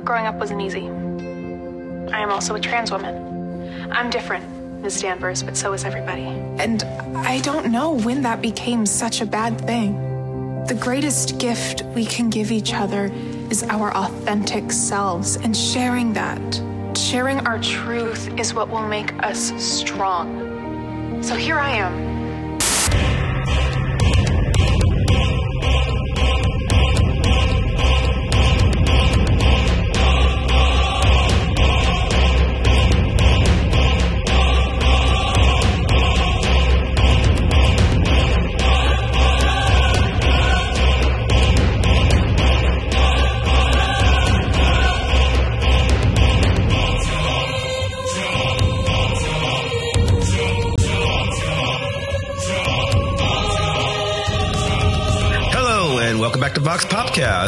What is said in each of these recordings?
but growing up wasn't easy. I am also a trans woman. I'm different, Ms. Danvers, but so is everybody. And I don't know when that became such a bad thing. The greatest gift we can give each other is our authentic selves, and sharing that, sharing our truth, is what will make us strong. So here I am.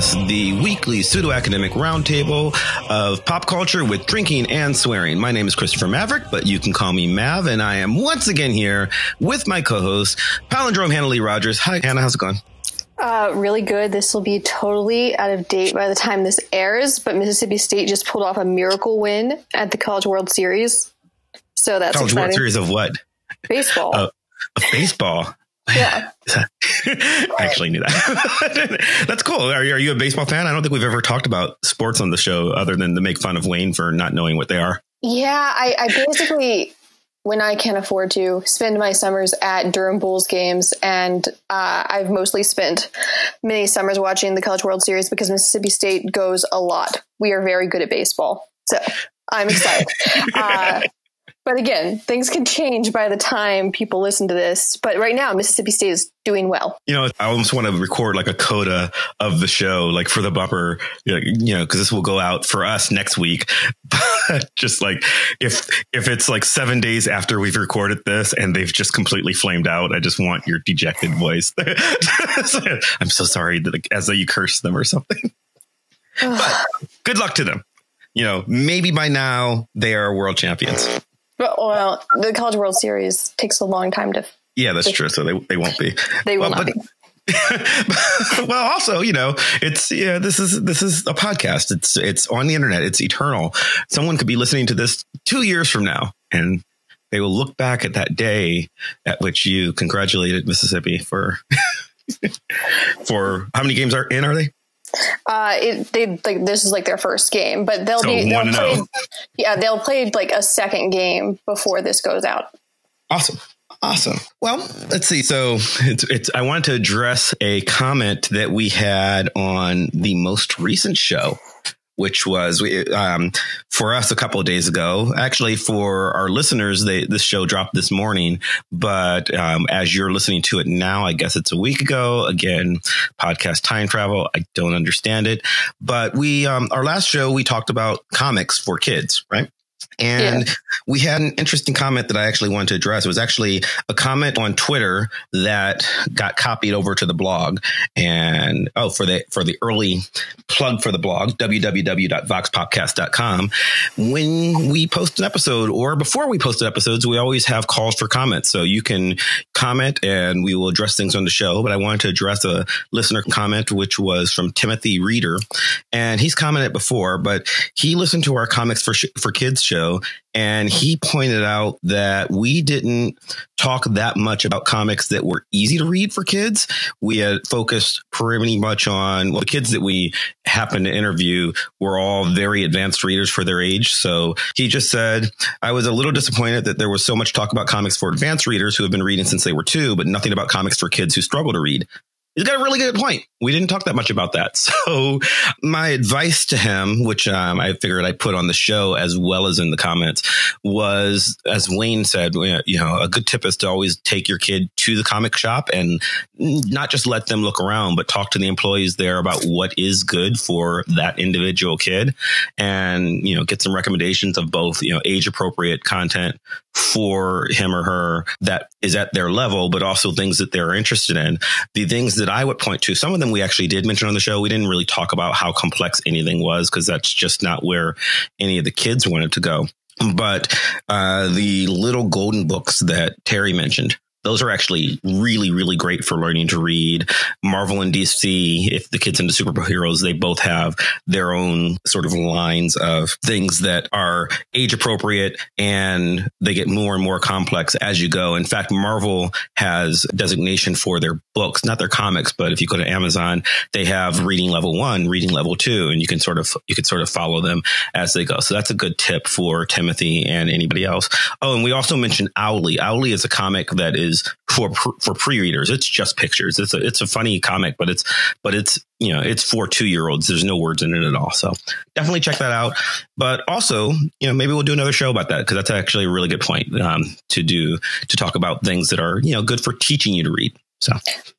The weekly pseudo academic roundtable of pop culture with drinking and swearing. My name is Christopher Maverick, but you can call me Mav, and I am once again here with my co host, Palindrome Hannah Lee Rogers. Hi, Hannah, how's it going? Uh, really good. This will be totally out of date by the time this airs, but Mississippi State just pulled off a miracle win at the College World Series. So that's College World. Series of what? Baseball. Uh, baseball. Yeah. I actually knew that. That's cool. Are you, are you a baseball fan? I don't think we've ever talked about sports on the show other than to make fun of Wayne for not knowing what they are. Yeah. I, I basically, when I can afford to, spend my summers at Durham Bulls games. And uh, I've mostly spent many summers watching the College World Series because Mississippi State goes a lot. We are very good at baseball. So I'm excited. uh, but again, things can change by the time people listen to this. But right now, Mississippi State is doing well. You know, I almost want to record like a coda of the show, like for the bumper, you know, because this will go out for us next week. But just like if if it's like seven days after we've recorded this and they've just completely flamed out, I just want your dejected voice. I'm so sorry that as though you curse them or something. But good luck to them. You know, maybe by now they are world champions. But well, the College World Series takes a long time to. Yeah, that's true. So they they won't be. They will Well, not but- be. well, also, you know, it's yeah, this is this is a podcast. It's it's on the internet. It's eternal. Someone could be listening to this two years from now, and they will look back at that day at which you congratulated Mississippi for for how many games are in? Are they? Uh, it, they like this is like their first game, but they'll So be they'll one and play. oh. Yeah, they'll play like a second game before this goes out. Awesome. Awesome. Well, let's see. So it's, it's, I wanted to address a comment that we had on the most recent show, which was um, for us a couple of days ago. Actually, for our listeners, they, this show dropped this morning, but um, as you're listening to it now, I guess it's a week ago. Again, podcast time travel. I don't understand it, but we, um, our last show, we talked about comics for kids, right? And we had an interesting comment that I actually wanted to address. It was actually a comment on Twitter that got copied over to the blog. And oh, for the for the early plug for the blog, www.voxpopcast.com. When we post an episode or before we post episodes, we always have calls for comments. So you can comment and we will address things on the show. But I wanted to address a listener comment, which was from Timothy Reeder. And he's commented before, but he listened to our comics for for kids show and he pointed out that we didn't talk that much about comics that were easy to read for kids. We had focused pretty much on well, the kids that we happened to interview were all very advanced readers for their age. So he just said, I was a little disappointed that there was so much talk about comics for advanced readers who have been reading since they were two, but nothing about comics for kids who struggle to read. He's got a really good point. We didn't talk that much about that. So my advice to him, which um, I figured I put on the show as well as in the comments, was as Wayne said, you know, a good tip is to always take your kid to the comic shop and not just let them look around, but talk to the employees there about what is good for that individual kid, and you know, get some recommendations of both you know age appropriate content for him or her that is at their level, but also things that they're interested in. The things that I would point to, some of them we actually did mention on the show. We didn't really talk about how complex anything was because that's just not where any of the kids wanted to go. But uh, the little golden books that Terry mentioned, those are actually really, really great for learning to read. Marvel and DC, if the kids into superheroes, they both have their own sort of lines of things that are age appropriate and they get more and more complex as you go. In fact, Marvel has designation for their books, not their comics, but if you go to Amazon, they have reading level one, reading level two, and you can sort of, you can sort of follow them as they go. So that's a good tip for Timothy and anybody else. Oh, and we also mentioned Owly. Owly is a comic that is for for pre-readers. It's just pictures. It's a it's a funny comic, but it's but it's you know it's for two year olds. There's no words in it at all. So definitely check that out. But also, you know, maybe we'll do another show about that because that's actually a really good point um, to do to talk about things that are you know good for teaching you to read. So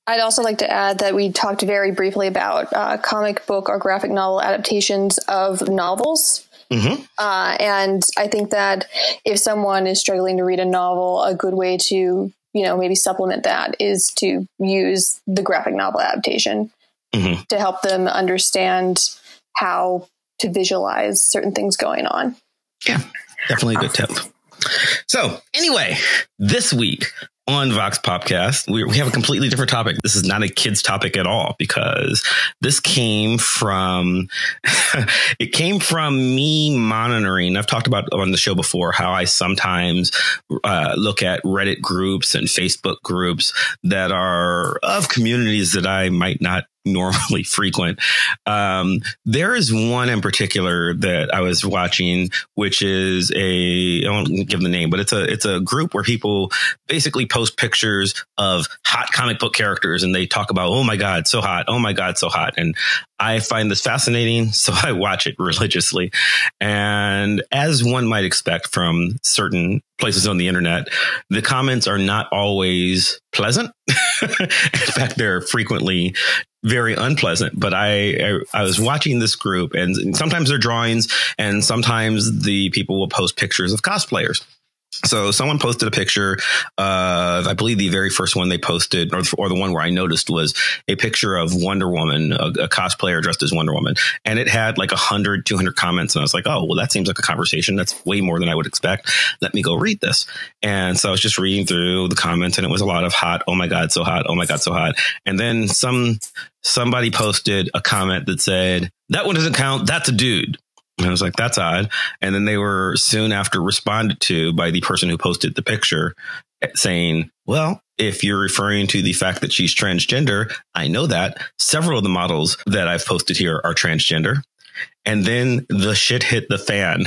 I'd also like to add that we talked very briefly about uh, comic book or graphic novel adaptations of novels. Mm-hmm. Uh, and I think that if someone is struggling to read a novel, a good way to, you know, maybe supplement that is to use the graphic novel adaptation mm-hmm. to help them understand how to visualize certain things going on. Yeah, definitely a good tip. So, anyway, this week on Vox Popcast, we, we have a completely different topic. This is not a kids topic at all because this came from, it came from me monitoring. I've talked about on the show before how I sometimes uh, look at Reddit groups and Facebook groups that are of communities that I might not normally frequent. Um, there is one in particular that I was watching, which is a I won't give the name, but it's a it's a group where people basically post pictures of hot comic book characters and they talk about oh my god so hot oh my god so hot and I find this fascinating, so I watch it religiously. And as one might expect from certain places on the internet, the comments are not always pleasant. In fact, they're frequently very unpleasant. But I, I, I was watching this group, and sometimes they're drawings, and sometimes the people will post pictures of cosplayers. So someone posted a picture of, I believe the very first one they posted, or, or the one where I noticed was a picture of Wonder Woman, a, a cosplayer dressed as Wonder Woman. And it had like 100, 200 comments. And I was like, oh, well, that seems like a conversation. That's way more than I would expect. Let me go read this. And so I was just reading through the comments and it was a lot of hot. Oh my God, so hot. Oh my God, so hot. And then some, somebody posted a comment that said, that one doesn't count. That's a dude. And I was like, that's odd. And then they were soon after responded to by the person who posted the picture eh, saying, well, if you're referring to the fact that she's transgender, I know that several of the models that I've posted here are transgender. And then the shit hit the fan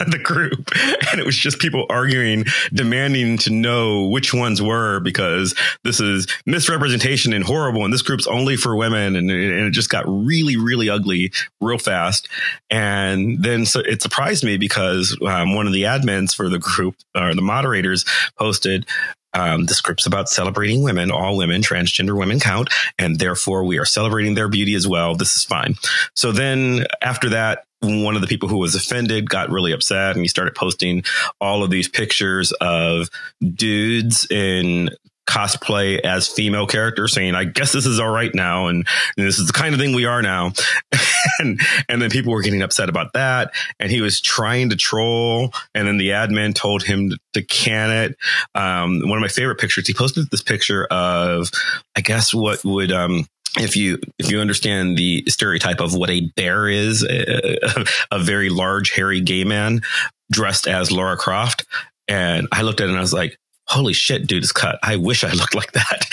on the group. And it was just people arguing, demanding to know which ones were because this is misrepresentation and horrible. And this group's only for women. And, and it just got really, really ugly real fast. And then so it surprised me because um, one of the admins for the group or the moderators posted, um, the script's about celebrating women. All women, transgender women count, and therefore we are celebrating their beauty as well. This is fine. So then after that, one of the people who was offended got really upset and he started posting all of these pictures of dudes in cosplay as female characters saying, I guess this is all right now. And, and this is the kind of thing we are now. and, and then people were getting upset about that. And he was trying to troll. And then the admin told him to can it. Um, one of my favorite pictures, he posted this picture of, I guess what would, um, if you if you understand the stereotype of what a bear is, a, a, very large hairy gay man dressed as Laura Croft, and I looked at it and I was like, holy shit, dude is cut. I wish I looked like that.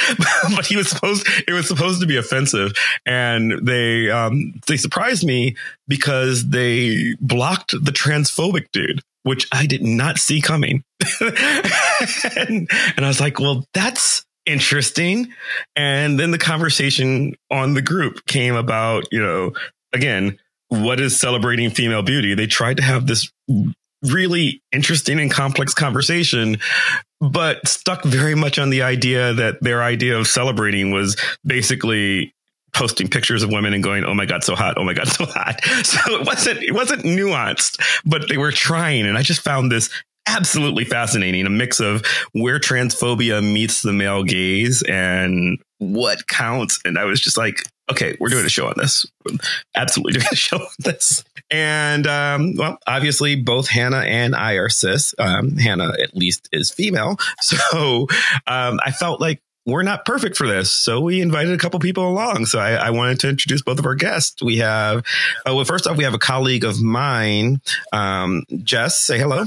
but he was supposed, it was supposed to be offensive. And they, um, they surprised me because they blocked the transphobic dude, which I did not see coming. and, and I was like, well, that's interesting. And then the conversation on the group came about, you know, again, what is celebrating female beauty? They tried to have this really interesting and complex conversation, but stuck very much on the idea that their idea of celebrating was basically posting pictures of women and going, "Oh my god, so hot! Oh my god, so hot!" So it wasn't it wasn't nuanced, but they were trying, and I just found this absolutely fascinating. A mix of where transphobia meets the male gaze and what counts. And I was just like, okay, we're doing a show on this. Absolutely doing a show on this. And um, well, obviously, both Hannah and I are cis. Um, Hannah, at least, is female. So um, I felt like we're not perfect for this. So we invited a couple people along. So I, I wanted to introduce both of our guests. We have, uh, well, first off, we have a colleague of mine, um, Jess. Say hello.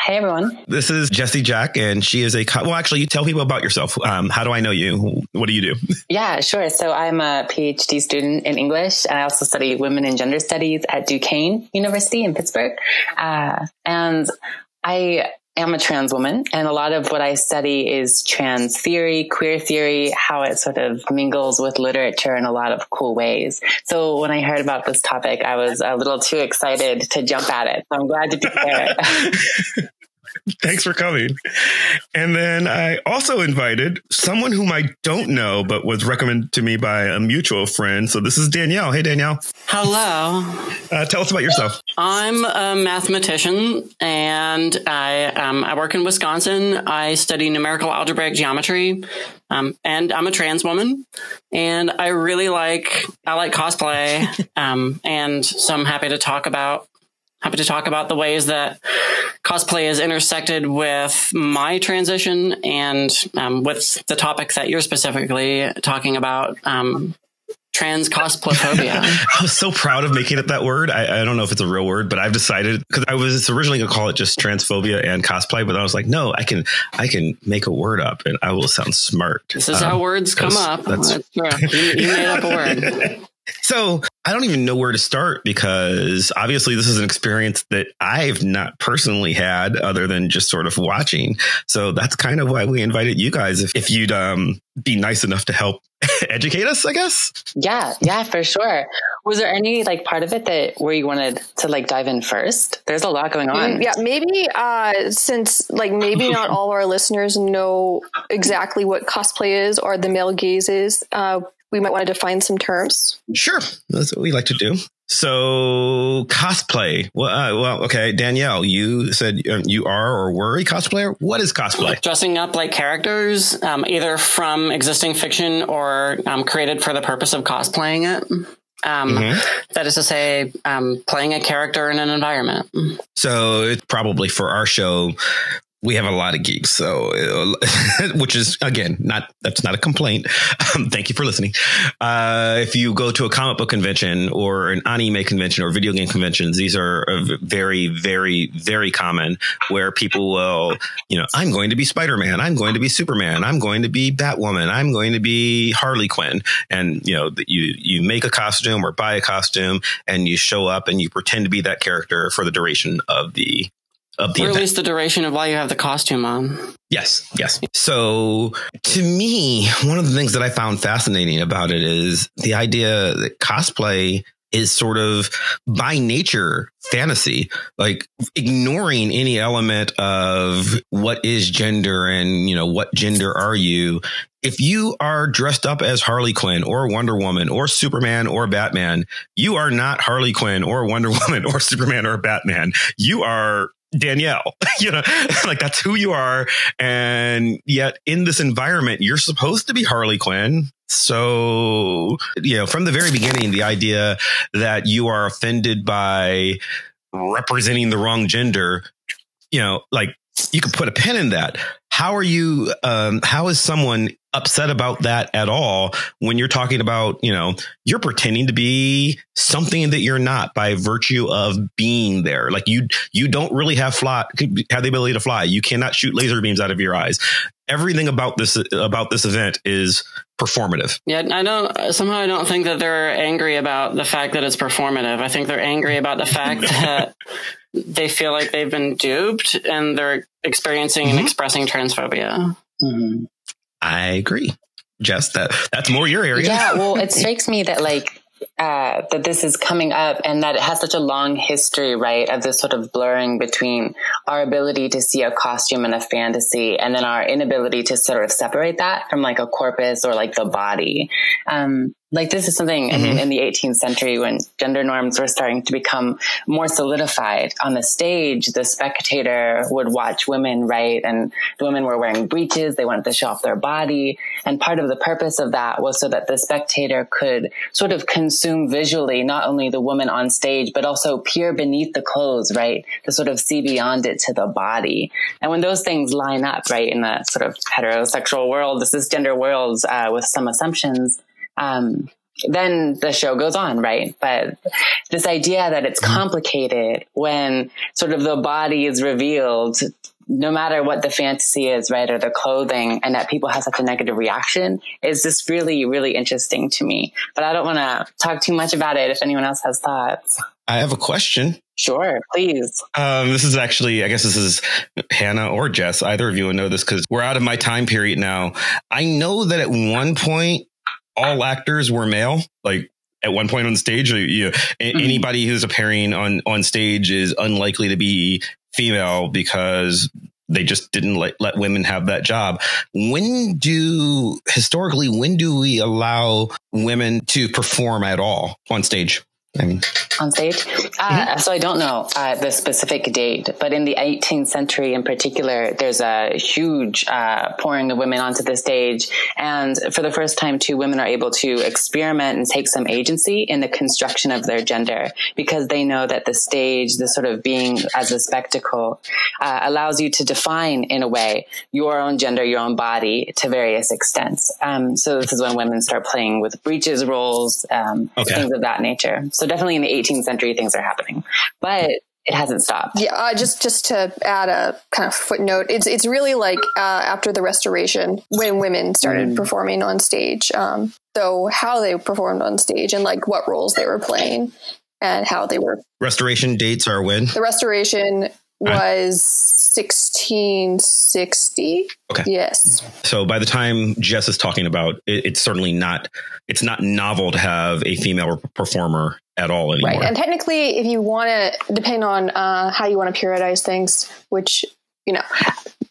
Hey everyone. This is Jessie Jack, and she is a co- well. Actually, you tell people about yourself. Um, how do I know you? What do you do? Yeah, sure. So I'm a PhD student in English, and I also study women and gender studies at Duquesne University in Pittsburgh. Uh, and I am a trans woman, and a lot of what I study is trans theory, queer theory, how it sort of mingles with literature in a lot of cool ways. So when I heard about this topic, I was a little too excited to jump at it. So I'm glad to be here. Thanks for coming. And then I also invited someone whom I don't know, but was recommended to me by a mutual friend. So this is Danielle. Hey, Danielle. Hello. Uh, tell us about yourself. I'm a mathematician and I, um, I work in Wisconsin. I study numerical algebraic geometry. Um, and I'm a trans woman and I really like, I like cosplay. um, and so I'm happy to talk about happy to talk about the ways that cosplay is intersected with my transition and um, with the topic that you're specifically talking about. Um, trans cosplayphobia. I was so proud of making it that word. I, I don't know if it's a real word, but I've decided because I was originally going to call it just transphobia and cosplay, but I was like, no, I can, I can make a word up and I will sound smart. This is um, how words come up. That's, that's true. You, you made up a word. So I don't even know where to start because obviously this is an experience that I've not personally had other than just sort of watching. So that's kind of why we invited you guys. If, if you'd um, be nice enough to help educate us, I guess. Yeah, yeah, for sure. Was there any like part of it that where you wanted to like dive in first? There's a lot going on. Yeah, maybe uh, since like maybe not all our listeners know exactly what cosplay is or the male gaze is. Uh, we might want to define some terms. Sure. That's what we like to do. So cosplay. Well, uh, well, okay, Danielle, you said um, you are or were a cosplayer. What is cosplay? Dressing up like characters, um, either from existing fiction or um, created for the purpose of cosplaying it. Um, mm-hmm. that is to say, um, playing a character in an environment. So it's probably for our show we have a lot of geeks. So, uh, which is again, not, that's not a complaint. Um, thank you for listening. Uh, if you go to a comic book convention or an anime convention or video game conventions, these are very, very, very common where people will, you know, I'm going to be Spider-Man. I'm going to be Superman. I'm going to be Batwoman. I'm going to be Harley Quinn. And, you know, you, you make a costume or buy a costume and you show up and you pretend to be that character for the duration of the of the or at event. least the duration of why you have the costume on. Yes, yes. So to me, one of the things that I found fascinating about it is the idea that cosplay is sort of by nature fantasy, like ignoring any element of what is gender and, you know, what gender are you? If you are dressed up as Harley Quinn or Wonder Woman or Superman or Batman, you are not Harley Quinn or Wonder Woman or Superman or Batman. You are Danielle, you know, like that's who you are. And yet in this environment, you're supposed to be Harley Quinn. So, you know, from the very beginning, the idea that you are offended by representing the wrong gender, you know, like you could put a pin in that. How are you, um, how is someone upset about that at all when you're talking about, you know, you're pretending to be something that you're not by virtue of being there. Like you, you don't really have fly, have the ability to fly. You cannot shoot laser beams out of your eyes. Everything about this, about this event is performative. Yeah. I don't, somehow I don't think that they're angry about the fact that it's performative. I think they're angry about the fact that they feel like they've been duped and they're experiencing mm-hmm. and expressing transphobia. Mm-hmm. I agree. Jess, that that's more your area. Yeah, well, it strikes me that like uh, that this is coming up and that it has such a long history, right, of this sort of blurring between our ability to see a costume and a fantasy and then our inability to sort of separate that from like a corpus or like the body. Um, like this is something mm-hmm. in, in, the 18th century when gender norms were starting to become more solidified. On the stage the spectator would watch women right and the women were wearing breeches. They wanted to show off their body. And part of the purpose of that was so that the spectator could sort of consume visually not only the woman on stage but also peer beneath the clothes right? To sort of see beyond it to the body. And when those things line up right in the sort of heterosexual world the cisgender worlds uh, with some assumptions um, then the show goes on, right? But this idea that it's mm-hmm. complicated when sort of the body is revealed, no matter what the fantasy is, right, or the clothing, and that people have such a negative reaction is just really, really interesting to me. But I don't want to talk too much about it if anyone else has thoughts. I have a question. Sure, please. Um, this is actually, I guess this is Hannah or Jess. Either of you will know this because we're out of my time period now. I know that at one point all actors were male, like at one point on stage. You mm-hmm. anybody who's appearing on on stage is unlikely to be female because they just didn't let, let women have that job. When do historically when do we allow women to perform at all on stage? I mean, on stage. Uh, mm-hmm. So I don't know uh, the specific date, but in the 18th century in particular, there's a huge uh, pouring of women onto the stage, and for the first time, too, women are able to experiment and take some agency in the construction of their gender because they know that the stage, the sort of being as a spectacle, uh, allows you to define in a way your own gender, your own body to various extents. Um, so this is when women start playing with breeches roles, um, okay. things of that nature. So definitely in the 18th century, things are happening, but it hasn't stopped. Yeah, uh, just just to add a kind of footnote, it's it's really like uh, after the Restoration when women started mm. performing on stage. Um, so how they performed on stage and like what roles they were playing and how they were. Restoration dates are when the Restoration was 1660. Okay. Yes. So by the time Jess is talking about it, it's certainly not it's not novel to have a female performer at all anymore. Right. And technically, if you want to, depend on uh, how you want to periodize things, which you know,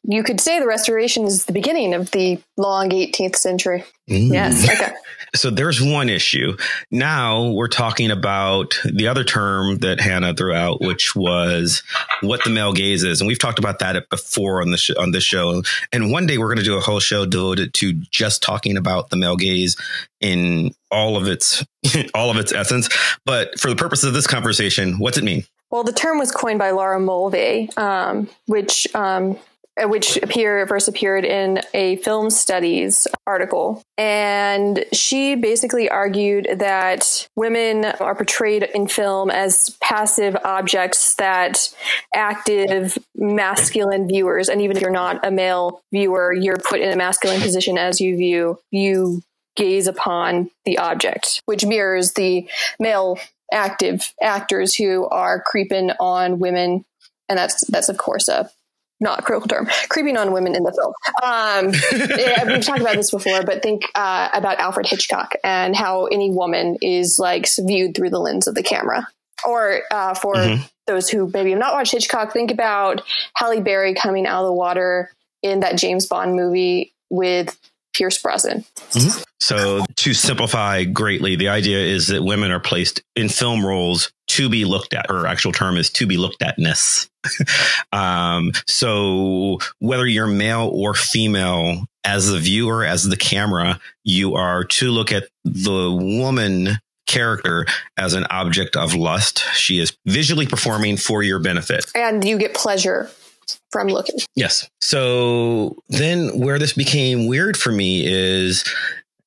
you could say the Restoration is the beginning of the long 18th century. Mm. Yes. Okay. So there's one issue. Now we're talking about the other term that Hannah threw out, which was what the male gaze is, and we've talked about that before on the sh- on this show. And one day we're going to do a whole show devoted to just talking about the male gaze in all of its all of its essence. But for the purpose of this conversation, what's it mean? Well, the term was coined by Laura Mulvey, um, which um, Uh, which appear first appeared in a film studies article. And she basically argued that women are portrayed in film as passive objects that active masculine viewers, and even if you're not a male viewer, you're put in a masculine position as you view, you gaze upon the object, which mirrors the male active actors who are creeping on women. And that's, that's of course a not a critical term, creeping on women in the film. Um, yeah, we've talked about this before, but think uh, about Alfred Hitchcock and how any woman is like viewed through the lens of the camera. Or uh, for mm-hmm. those who maybe have not watched Hitchcock, think about Halle Berry coming out of the water in that James Bond movie with Pierce Brosnan. Mm-hmm. So, to simplify greatly, the idea is that women are placed in film roles to be looked at. Her actual term is to be looked atness. um, so, whether you're male or female, as the viewer, as the camera, you are to look at the woman character as an object of lust. She is visually performing for your benefit. And you get pleasure from looking. Yes. So then where this became weird for me is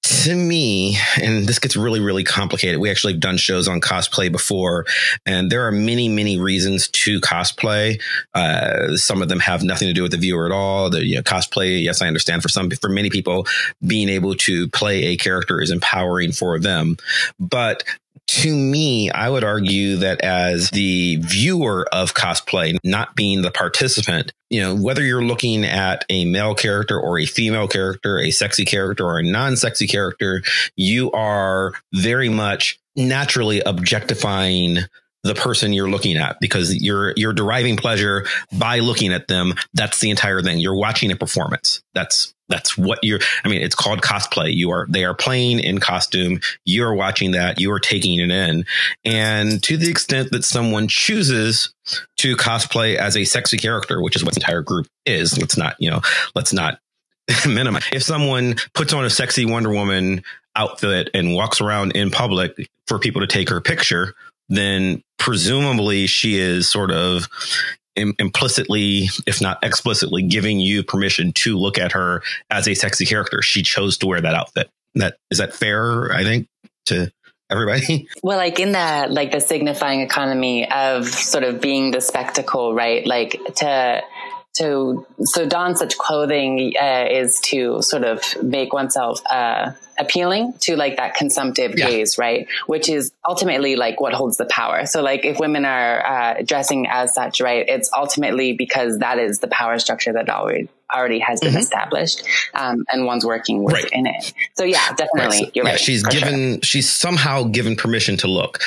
to me, and this gets really, really complicated. We actually have done shows on cosplay before, and there are many, many reasons to cosplay. Uh, some of them have nothing to do with the viewer at all. The you know, cosplay, yes, I understand for some, for many people, being able to play a character is empowering for them. But to me, I would argue that as the viewer of cosplay, not being the participant, you know, whether you're looking at a male character or a female character, a sexy character or a non sexy character, you are very much naturally objectifying the person you're looking at because you're you're deriving pleasure by looking at them. That's the entire thing. You're watching a performance. That's that's what you're i mean it's called cosplay. You are they are playing in costume. You're watching that. You are taking it in. And to the extent that someone chooses to cosplay as a sexy character which is what the entire group is let's not you know let's not minimize. If someone puts on a sexy wonder woman outfit and walks around in public for people to take her picture then presumably she is sort of Im- implicitly, if not explicitly, giving you permission to look at her as a sexy character. She chose to wear that outfit. That is that fair? I think to everybody. Well, like in that, like the signifying economy of sort of being the spectacle, right? Like to to so don such clothing uh, is to sort of make oneself uh, appealing to like that consumptive yeah. gaze, right? Which is ultimately like what holds the power. So like if women are uh, dressing as such, right, it's ultimately because that is the power structure that already already has been mm-hmm. established um, and one's working within right. it. So yeah, definitely, right. So, you're yeah, right. She's given, sure. she's somehow given permission to look.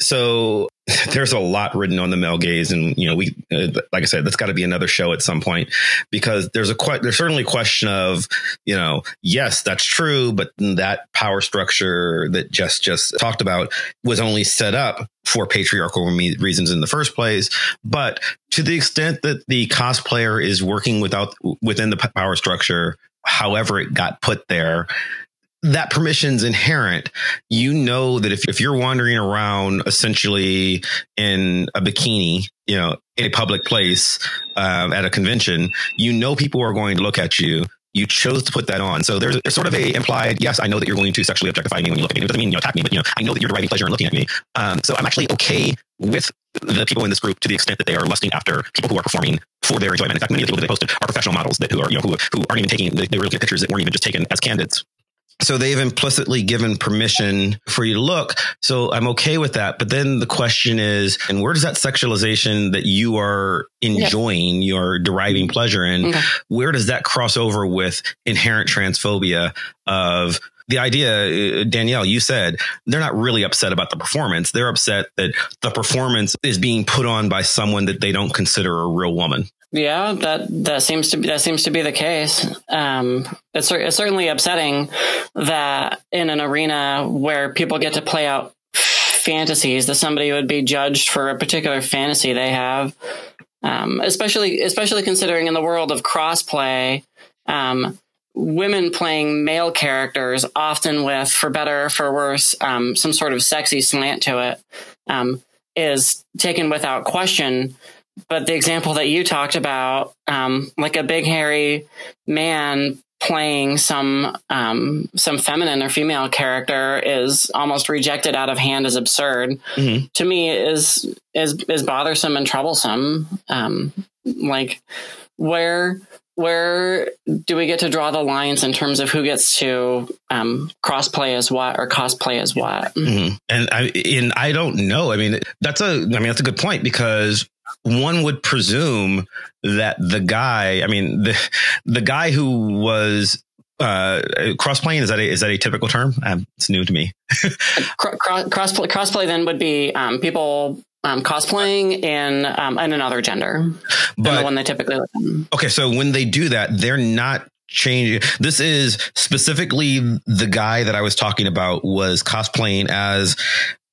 So there's a lot written on the male gaze, and you know, we uh, like I said, that's got to be another show at some point because there's a que- there's certainly a question of you know, yes, that's true, but that power structure that just just talked about was only set up for patriarchal reasons in the first place. But to the extent that the cosplayer is working without within the power structure, however it got put there, that permission's inherent. You know that if, if you're wandering around essentially in a bikini, you know, in a public place, um, at a convention, you know, people are going to look at you. You chose to put that on. So there's, there's sort of a implied, yes, I know that you're going to sexually objectify me when you look at me. It doesn't mean you know, attack me, but you know, I know that you're deriving pleasure in looking at me. Um, so I'm actually okay with the people in this group to the extent that they are lusting after people who are performing for their enjoyment. In fact, many of the people that they posted are professional models that who are, you know, who, who aren't even taking, they, they were at pictures that weren't even just taken as candidates so they've implicitly given permission for you to look. So I'm okay with that. But then the question is, and where does that sexualization that you are enjoying, yeah. you're deriving pleasure in, okay. where does that cross over with inherent transphobia of the idea, uh, Danielle, you said they're not really upset about the performance. They're upset that the performance is being put on by someone that they don't consider a real woman. Yeah, that that seems to be that seems to be the case. Um, it's, it's certainly upsetting that in an arena where people get to play out fantasies, that somebody would be judged for a particular fantasy they have. Um, especially especially considering in the world of crossplay, um, women playing male characters often with, for better for worse, um, some sort of sexy slant to it, um, is taken without question but the example that you talked about, um, like a big hairy man playing some um, some feminine or female character is almost rejected out of hand as absurd. Mm-hmm. To me, is is is bothersome and troublesome. Um, like where where do we get to draw the lines in terms of who gets to um, crossplay as what or cosplay as what? Mm-hmm. And I and I don't know. I mean, that's a I mean that's a good point because one would presume that the guy, I mean, the the guy who was uh, cross-playing is that a, is that a typical term? Um, it's new to me. cross crossplay, crossplay then would be um, people um, cosplaying in um, in another gender but, the one they typically. Okay, so when they do that, they're not changing. This is specifically the guy that I was talking about was cosplaying as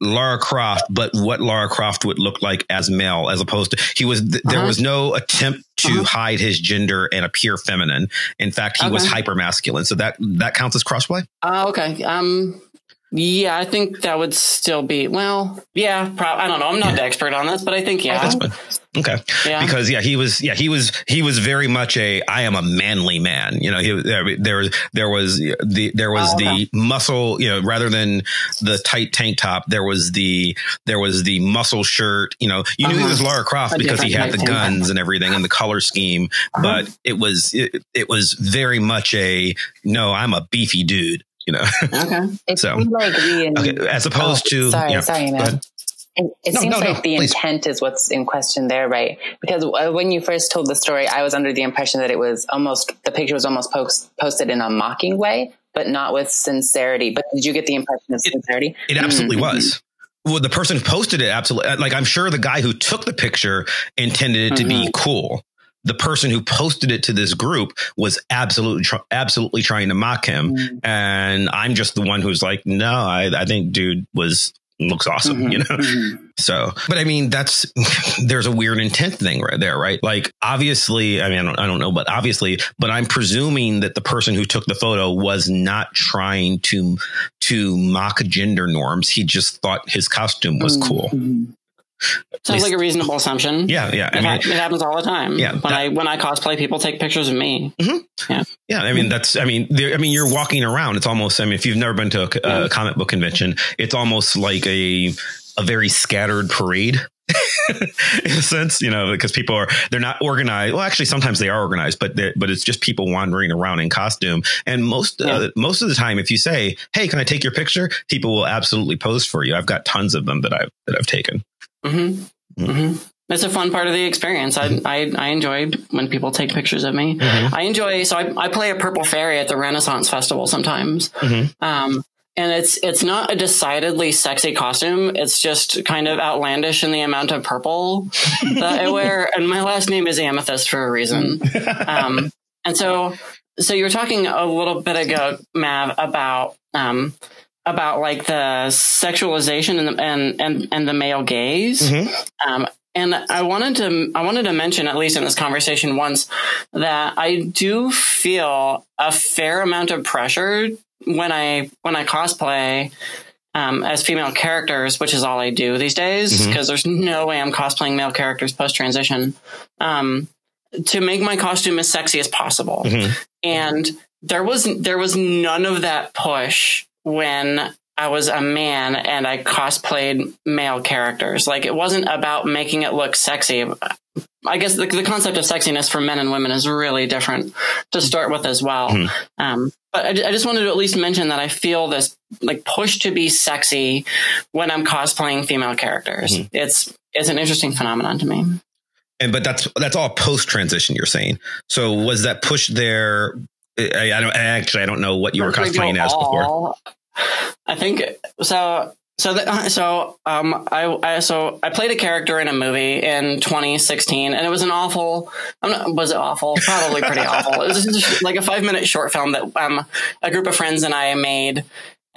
Lara Croft, but what Lara Croft would look like as male, as opposed to he was. Th- uh-huh. There was no attempt to uh-huh. hide his gender and appear feminine. In fact, he okay. was hyper masculine. So that that counts as crossplay. Uh, okay. Um. Yeah, I think that would still be well. Yeah, I don't know. I'm not yeah. the expert on this, but I think yeah. Okay. Yeah. Because yeah, he was yeah he was he was very much a I am a manly man. You know, he there was there was the there was oh, okay. the muscle. You know, rather than the tight tank top, there was the there was the muscle shirt. You know, you uh-huh. knew he was uh-huh. Lara Croft because he had the guns and everything and the color scheme, uh-huh. but it was it, it was very much a no, I'm a beefy dude you know. Okay. so, like okay, as opposed oh, to sorry, you know, sorry, man. It, it no, seems no, like no, the please. intent is what's in question there, right? Because uh, when you first told the story, I was under the impression that it was almost the picture was almost post, posted in a mocking way, but not with sincerity. But did you get the impression of sincerity? It, it absolutely mm-hmm. was. Well, the person who posted it absolutely. Like I'm sure the guy who took the picture intended it to mm-hmm. be cool the person who posted it to this group was absolutely, tr- absolutely trying to mock him. Mm. And I'm just the one who's like, no, I, I think dude was looks awesome, mm-hmm, you know? Mm-hmm. So, but I mean, that's, there's a weird intent thing right there, right? Like, obviously, I mean, I don't, I don't know, but obviously, but I'm presuming that the person who took the photo was not trying to, to mock gender norms. He just thought his costume was mm-hmm. cool. Sounds like a reasonable assumption. Yeah, yeah. I it, mean, ha- it happens all the time. Yeah, when that, I when I cosplay, people take pictures of me. Mm-hmm. Yeah, yeah. I mean, that's. I mean, I mean, you're walking around. It's almost. I mean, if you've never been to a, a yeah. comic book convention, it's almost like a a very scattered parade. in a sense, you know, because people are they're not organized. Well, actually, sometimes they are organized, but but it's just people wandering around in costume. And most yeah. uh, most of the time, if you say, "Hey, can I take your picture?" people will absolutely pose for you. I've got tons of them that I've that I've taken. Mm-hmm. Mm-hmm. It's a fun part of the experience. I, I, I enjoy when people take pictures of me. Mm-hmm. I enjoy, so I, I play a purple fairy at the Renaissance Festival sometimes. Mm-hmm. Um, and it's it's not a decidedly sexy costume. It's just kind of outlandish in the amount of purple that I wear. And my last name is Amethyst for a reason. Um, and so so you were talking a little bit ago, Mav, about um, about like the sexualization and the, and, and, and the male gaze. Mm-hmm. Um, and I wanted to I wanted to mention at least in this conversation once that I do feel a fair amount of pressure when I when I cosplay um, as female characters, which is all I do these days because mm-hmm. there's no way I'm cosplaying male characters post transition. Um, to make my costume as sexy as possible, mm-hmm. and there was there was none of that push when I was a man and I cosplayed male characters. Like it wasn't about making it look sexy. I guess the, the concept of sexiness for men and women is really different to start with as well. Mm-hmm. Um, but I, I, just wanted to at least mention that I feel this like push to be sexy when I'm cosplaying female characters. Mm-hmm. It's it's an interesting phenomenon to me. And but that's that's all post transition. You're saying. So was that push there I, I, don't actually. I don't know what you were cosplaying as before. I think so. So, the, so, um, I, I, so I played a character in a movie in 2016, and it was an awful. Not, was it awful? Probably pretty awful. It was just like a five minute short film that um, a group of friends and I made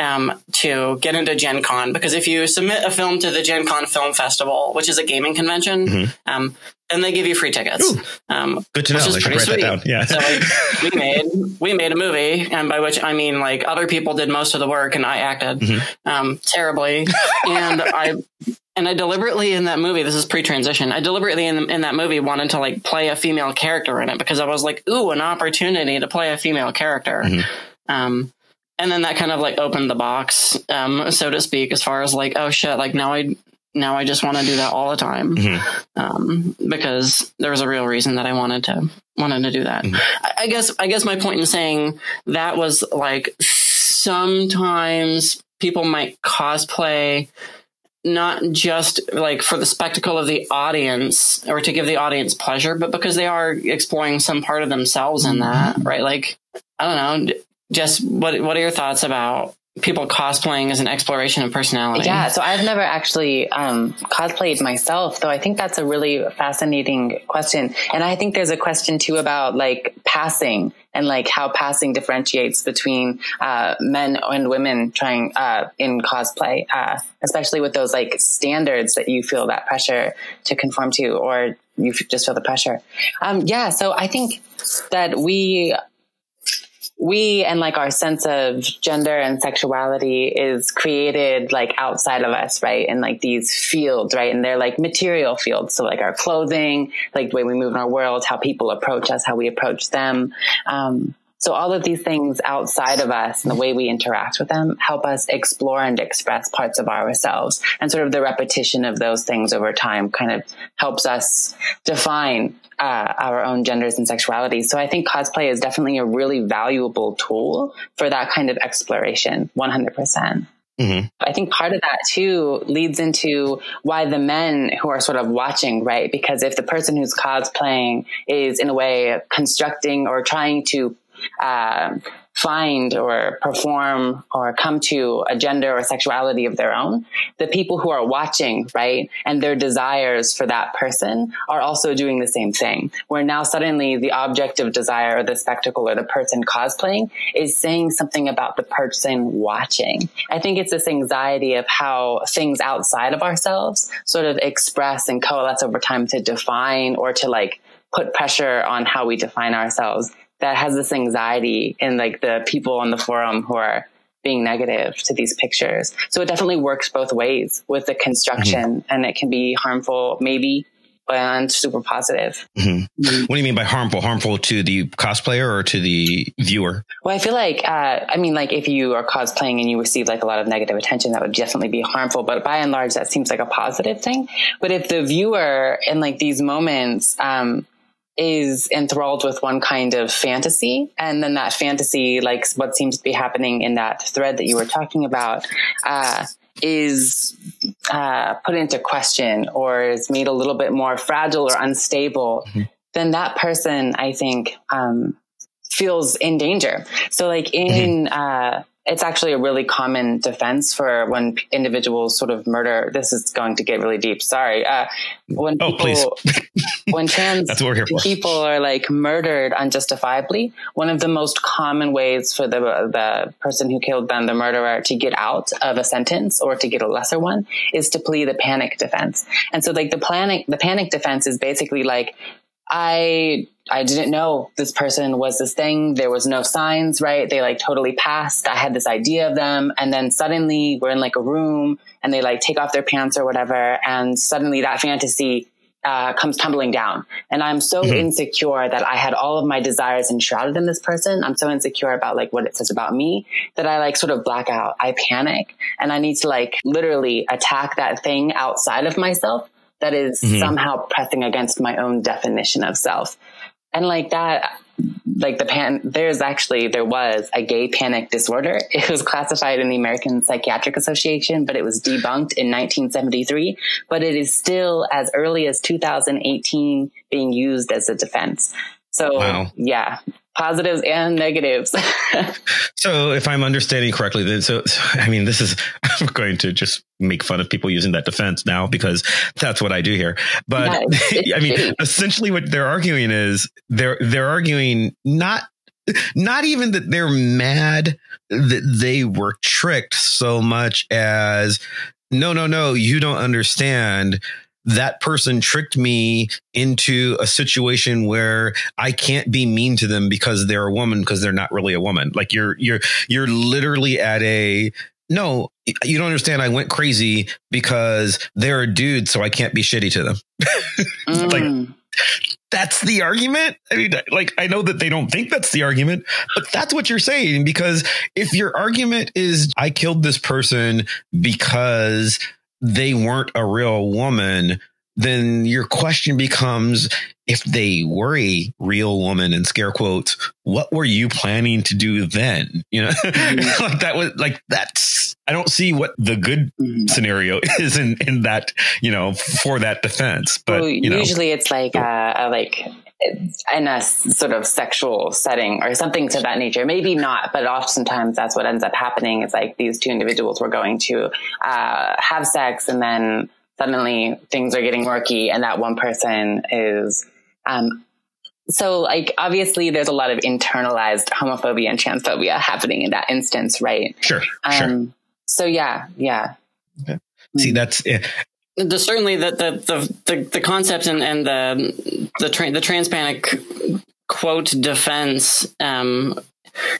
um, to get into Gen Con because if you submit a film to the Gen Con Film Festival, which is a gaming convention, mm-hmm. um, then they give you free tickets. Um, Good to know. Which is pretty sweet. Yeah. so like, we made we made a movie, and by which I mean like other people did most of the work, and I acted mm-hmm. um, terribly, and I. And I deliberately in that movie, this is pre-transition. I deliberately in, in that movie wanted to like play a female character in it because I was like, "Ooh, an opportunity to play a female character." Mm-hmm. Um, and then that kind of like opened the box, um, so to speak, as far as like, oh shit, like now I now I just want to do that all the time mm-hmm. um, because there was a real reason that I wanted to wanted to do that. Mm-hmm. I, I guess I guess my point in saying that was like sometimes people might cosplay not just like for the spectacle of the audience or to give the audience pleasure, but because they are exploring some part of themselves in that, mm-hmm. right? Like, I don't know, just what what are your thoughts about people cosplaying as an exploration of personality? Yeah, so I've never actually um, cosplayed myself, though I think that's a really fascinating question. And I think there's a question too about like passing and like how passing differentiates between uh, men and women trying uh, in cosplay, uh, especially with those like standards that you feel that pressure to conform to, or you just feel the pressure. Um, yeah, so I think that we we and like our sense of gender and sexuality is created like outside of us, right? In like these fields, right? And they're like material fields. So like our clothing, like the way we move in our world, how people approach us, how we approach them. Um, so all of these things outside of us and the way we interact with them help us explore and express parts of ourselves. And sort of the repetition of those things over time kind of helps us define uh, our own genders and sexuality. So I think cosplay is definitely a really valuable tool for that kind of exploration. 100%. Mm-hmm. I think part of that too leads into why the men who are sort of watching, right? Because if the person who's cosplaying is in a way constructing or trying to uh, find or perform or come to a gender or sexuality of their own, the people who are watching, right, and their desires for that person are also doing the same thing. Where now suddenly the object of desire or the spectacle or the person cosplaying is saying something about the person watching. I think it's this anxiety of how things outside of ourselves sort of express and coalesce over time to define or to like put pressure on how we define ourselves that has this anxiety in like the people on the forum who are being negative to these pictures. So it definitely works both ways with the construction mm-hmm. and it can be harmful maybe and super positive. Mm-hmm. Mm-hmm. What do you mean by harmful? Harmful to the cosplayer or to the viewer? Well, I feel like, uh, I mean, like if you are cosplaying and you receive like a lot of negative attention, that would definitely be harmful. But by and large, that seems like a positive thing. But if the viewer in like these moments, um, is enthralled with one kind of fantasy. And then that fantasy, like what seems to be happening in that thread that you were talking about, uh, is uh, put into question or is made a little bit more fragile or unstable, mm-hmm. then that person, I think, um, feels in danger. So, like in mm-hmm. uh, it's actually a really common defense for when individuals sort of murder. This is going to get really deep. Sorry. Uh, when oh, people, when trans people are like murdered unjustifiably, one of the most common ways for the the person who killed them, the murderer, to get out of a sentence or to get a lesser one is to plead the panic defense. And so, like the panic, the panic defense is basically like I I didn't know this person was this thing. There was no signs, right? They like totally passed. I had this idea of them. And then suddenly we're in like a room and they like take off their pants or whatever. And suddenly that fantasy uh, comes tumbling down. And I'm so mm-hmm. insecure that I had all of my desires enshrouded in this person. I'm so insecure about like what it says about me that I like sort of black out. I panic and I need to like literally attack that thing outside of myself that is mm-hmm. somehow pressing against my own definition of self. And like that, like the pan, there's actually, there was a gay panic disorder. It was classified in the American Psychiatric Association, but it was debunked in 1973. But it is still as early as 2018 being used as a defense. So wow. yeah, positives and negatives. so if I'm understanding correctly, then so, so, I mean, this is I'm going to just make fun of people using that defense now because that's what I do here. But I mean, essentially, what they're arguing is they're they're arguing not not even that they're mad that they were tricked so much as no no no you don't understand that person tricked me into a situation where I can't be mean to them because they're a woman because they're not really a woman. Like you're you're you're literally at a no, you don't understand. I went crazy because they're a dude, so I can't be shitty to them. mm. Like that's the argument. I mean, like I know that they don't think that's the argument, but that's what you're saying because if your argument is I killed this person because they weren't a real woman, then your question becomes if they were a real woman in scare quotes, what were you planning to do then? You know, mm-hmm. like that was like that's I don't see what the good mm-hmm. scenario is in in that you know for that defense. But well, you know. usually it's like uh, a like in a sort of sexual setting or something to that nature. Maybe not, but oftentimes that's what ends up happening. It's like these two individuals were going to uh, have sex and then suddenly things are getting murky and that one person is um, so like obviously there's a lot of internalized homophobia and transphobia happening in that instance, right? Sure. Um, sure. so yeah, yeah. Okay. See, that's yeah. The, certainly the, the, the, the, concept and, and the, the, tra- the transpanic quote defense, um,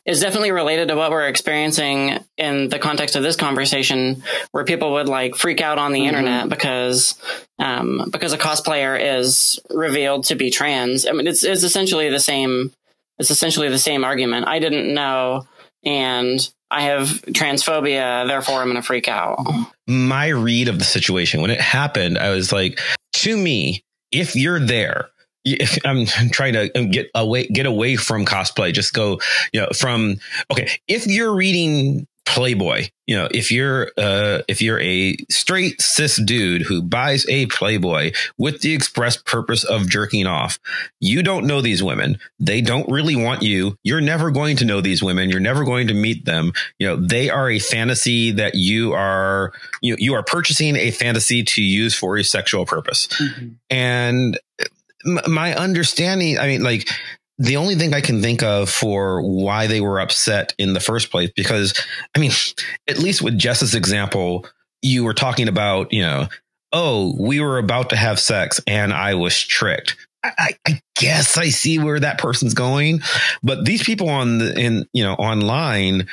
is definitely related to what we're experiencing in the context of this conversation, where people would like freak out on the mm-hmm. internet because um, because a cosplayer is revealed to be trans. I mean, it's it's essentially the same. It's essentially the same argument. I didn't know, and I have transphobia, therefore I'm going to freak out. My read of the situation when it happened, I was like, to me, if you're there if I'm trying to um, get away, get away from cosplay. Just go, you know, from, okay. If you're reading Playboy. You know, if you're uh, if you're a straight cis dude who buys a Playboy with the express purpose of jerking off, you don't know these women. They don't really want you. You're never going to know these women. You're never going to meet them. You know, they are a fantasy that you are you you are purchasing a fantasy to use for a sexual purpose. Mm-hmm. And my understanding, I mean, like the only thing I can think of for why they were upset in the first place, because I mean, at least with Jess's example, you were talking about, you know, oh, we were about to have sex and I was tricked. I, I, guess I see where that person's going, but these people on the in you know online,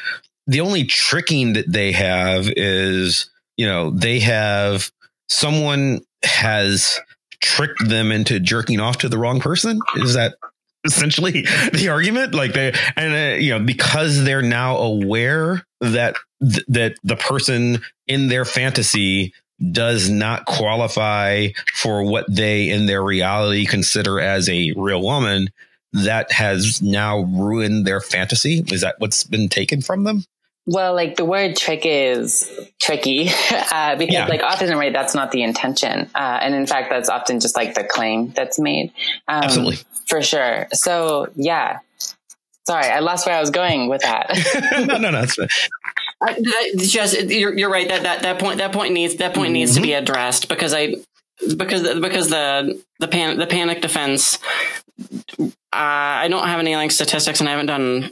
the only tricking that they have is you know they have someone has tricked them into jerking off to the wrong person. Is that essentially the argument like they and uh, you know because they're now aware that th- that the person in their fantasy does not qualify for what they in their reality consider as a real woman that has now ruined their fantasy is that what's been taken from them well, like the word trick is tricky uh, because, yeah. like, often right, that's not the intention, uh, and in fact, that's often just like the claim that's made. Um, Absolutely, for sure. So, yeah. Sorry, I lost where I was going with that. no, no, no, that's fine. just you're, you're right that, that that point that point needs that point mm-hmm. needs to be mm-hmm. addressed because I because because the the pan the panic defense uh, I don't have any like statistics and I haven't done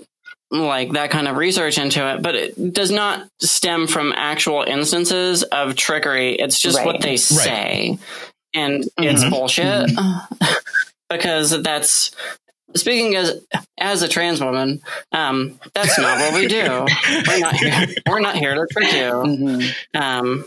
like that kind of research into it, but it does not stem from actual instances of trickery. It's just right. what they say. Right. And mm-hmm. it's bullshit mm-hmm. because that's speaking as as a trans woman, um, that's not what we do. we're not here. We're not here to trick you. Mm-hmm. Um,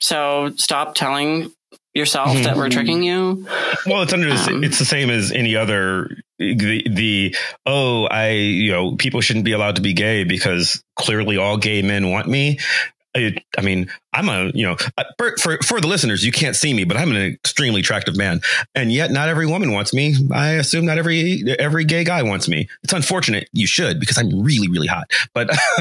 so stop telling yourself mm-hmm. that we're tricking you. Well, it's under um, it's the same as any other the the oh I you know people shouldn't be allowed to be gay because clearly all gay men want me. I, I mean, I'm a, you know, for, for, for the listeners, you can't see me, but I'm an extremely attractive man, and yet not every woman wants me. I assume not every every gay guy wants me. It's unfortunate. You should because I'm really really hot. But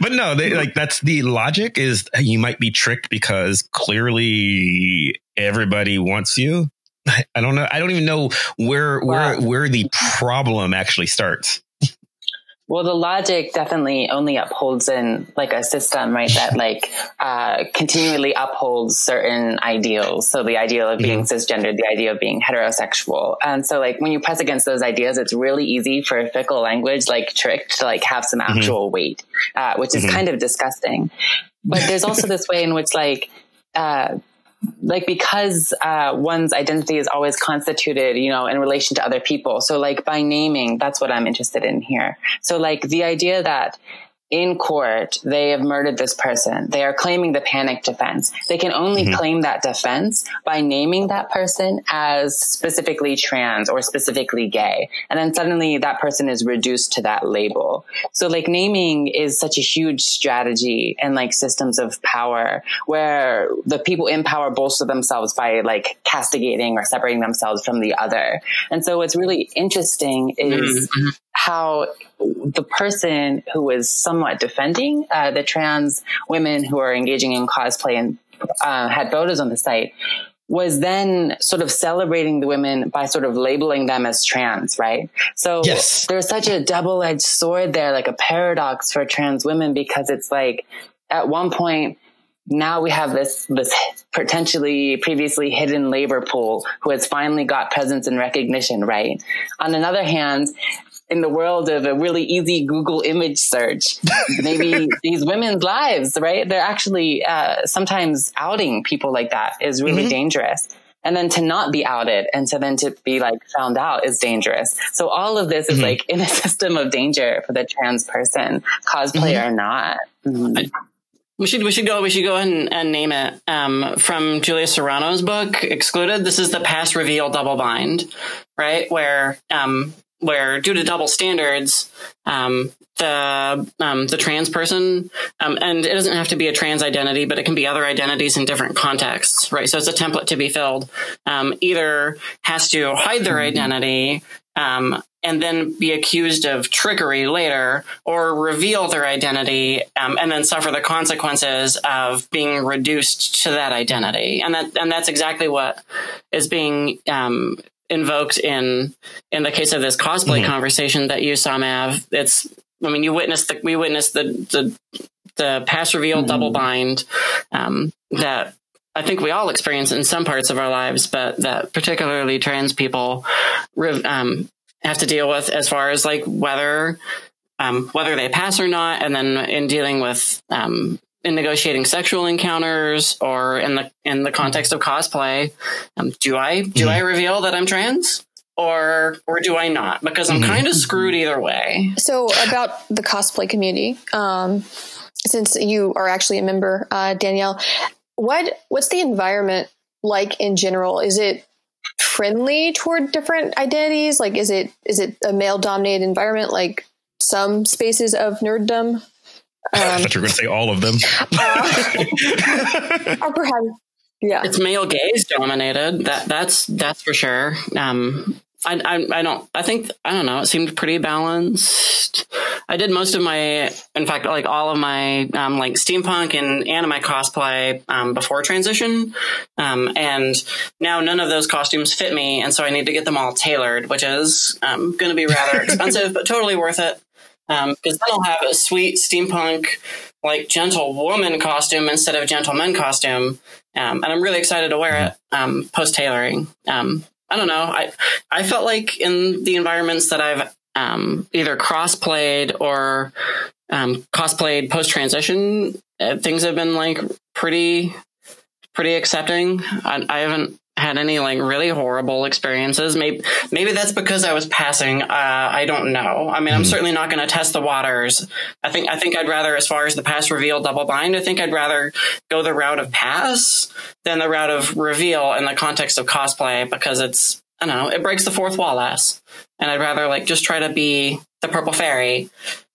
but no, they, like that's the logic is you might be tricked because clearly everybody wants you. I don't know. I don't even know where where where the problem actually starts. Well, the logic definitely only upholds in like a system, right? That like uh, continually upholds certain ideals. So the ideal of being mm-hmm. cisgender, the idea of being heterosexual, and so like when you press against those ideas, it's really easy for a fickle language, like trick, to like have some mm-hmm. actual mm-hmm. weight, uh, which is mm-hmm. kind of disgusting. But there's also this way in which like uh, like because uh, one's identity is always constituted, you know, in relation to other people. So like by naming, that's what I'm interested in here. So like the idea that in court, they have murdered this person. They are claiming the panic defense. They can only mm-hmm. claim that defense by naming that person as specifically trans or specifically gay. And then suddenly that person is reduced to that label. So like naming is such a huge strategy and like systems of power where the people in power bolster themselves by like castigating or separating themselves from the other. And so what's really interesting is mm-hmm how the person who was somewhat defending uh, the trans women who are engaging in cosplay and uh, had photos on the site was then sort of celebrating the women by sort of labeling them as trans, right? So yes. there's such a double edged sword there, like a paradox for trans women, because it's like at one point, now we have this this potentially previously hidden labor pool who has finally got presence and recognition right on another hand in the world of a really easy Google image search, maybe these women's lives, right? They're actually uh, sometimes outing people like that is really mm-hmm. dangerous. And then to not be outed and to then to be like found out is dangerous. So all of this is mm-hmm. like in a system of danger for the trans person, cosplay mm-hmm. or not. Mm-hmm. We should we should go we should go and, and name it um, from Julia Serano's book Excluded. This is the pass reveal double bind, right? Where um, where due to double standards, um, the um, the trans person, um, and it doesn't have to be a trans identity, but it can be other identities in different contexts, right? So it's a template to be filled. Um, either has to hide their identity um, and then be accused of trickery later or reveal their identity um, and then suffer the consequences of being reduced to that identity and that and that's exactly what is being um, invoked in in the case of this cosplay mm-hmm. conversation that you saw Mav it's I mean you witnessed the we witnessed the the the pass reveal mm-hmm. double bind um, that I think we all experience in some parts of our lives, but that particularly trans people um, have to deal with as far as like whether um, whether they pass or not, and then in dealing with um, in negotiating sexual encounters or in the in the context of cosplay, um, do I do mm-hmm. I reveal that I'm trans? Or, or do I not? Because I'm mm-hmm. kind of screwed either way. So about the cosplay community, um, since you are actually a member, uh, Danielle, what what's the environment like in general? Is it friendly toward different identities? Like, is it is it a male dominated environment like some spaces of nerddom? Um, I thought you were going to say all of them. uh, or perhaps, yeah, it's male gaze dominated. That that's that's for sure. Um, I, I, I don't I think I don't know it seemed pretty balanced. I did most of my in fact like all of my um, like steampunk and anime cosplay um, before transition, um, and now none of those costumes fit me, and so I need to get them all tailored, which is um, going to be rather expensive, but totally worth it. Because um, then I'll have a sweet steampunk like gentle woman costume instead of gentleman costume, um, and I'm really excited to wear it post tailoring. Um, I don't know. I I felt like in the environments that I've um, either cross played or um, cosplayed post transition, uh, things have been like pretty pretty accepting. I, I haven't had any like really horrible experiences. Maybe maybe that's because I was passing. Uh, I don't know. I mean, I'm hmm. certainly not going to test the waters. I think I think I'd rather, as far as the pass reveal double bind, I think I'd rather go the route of pass than the route of reveal in the context of cosplay because it's I don't know it breaks the fourth wall less, and I'd rather like just try to be the purple fairy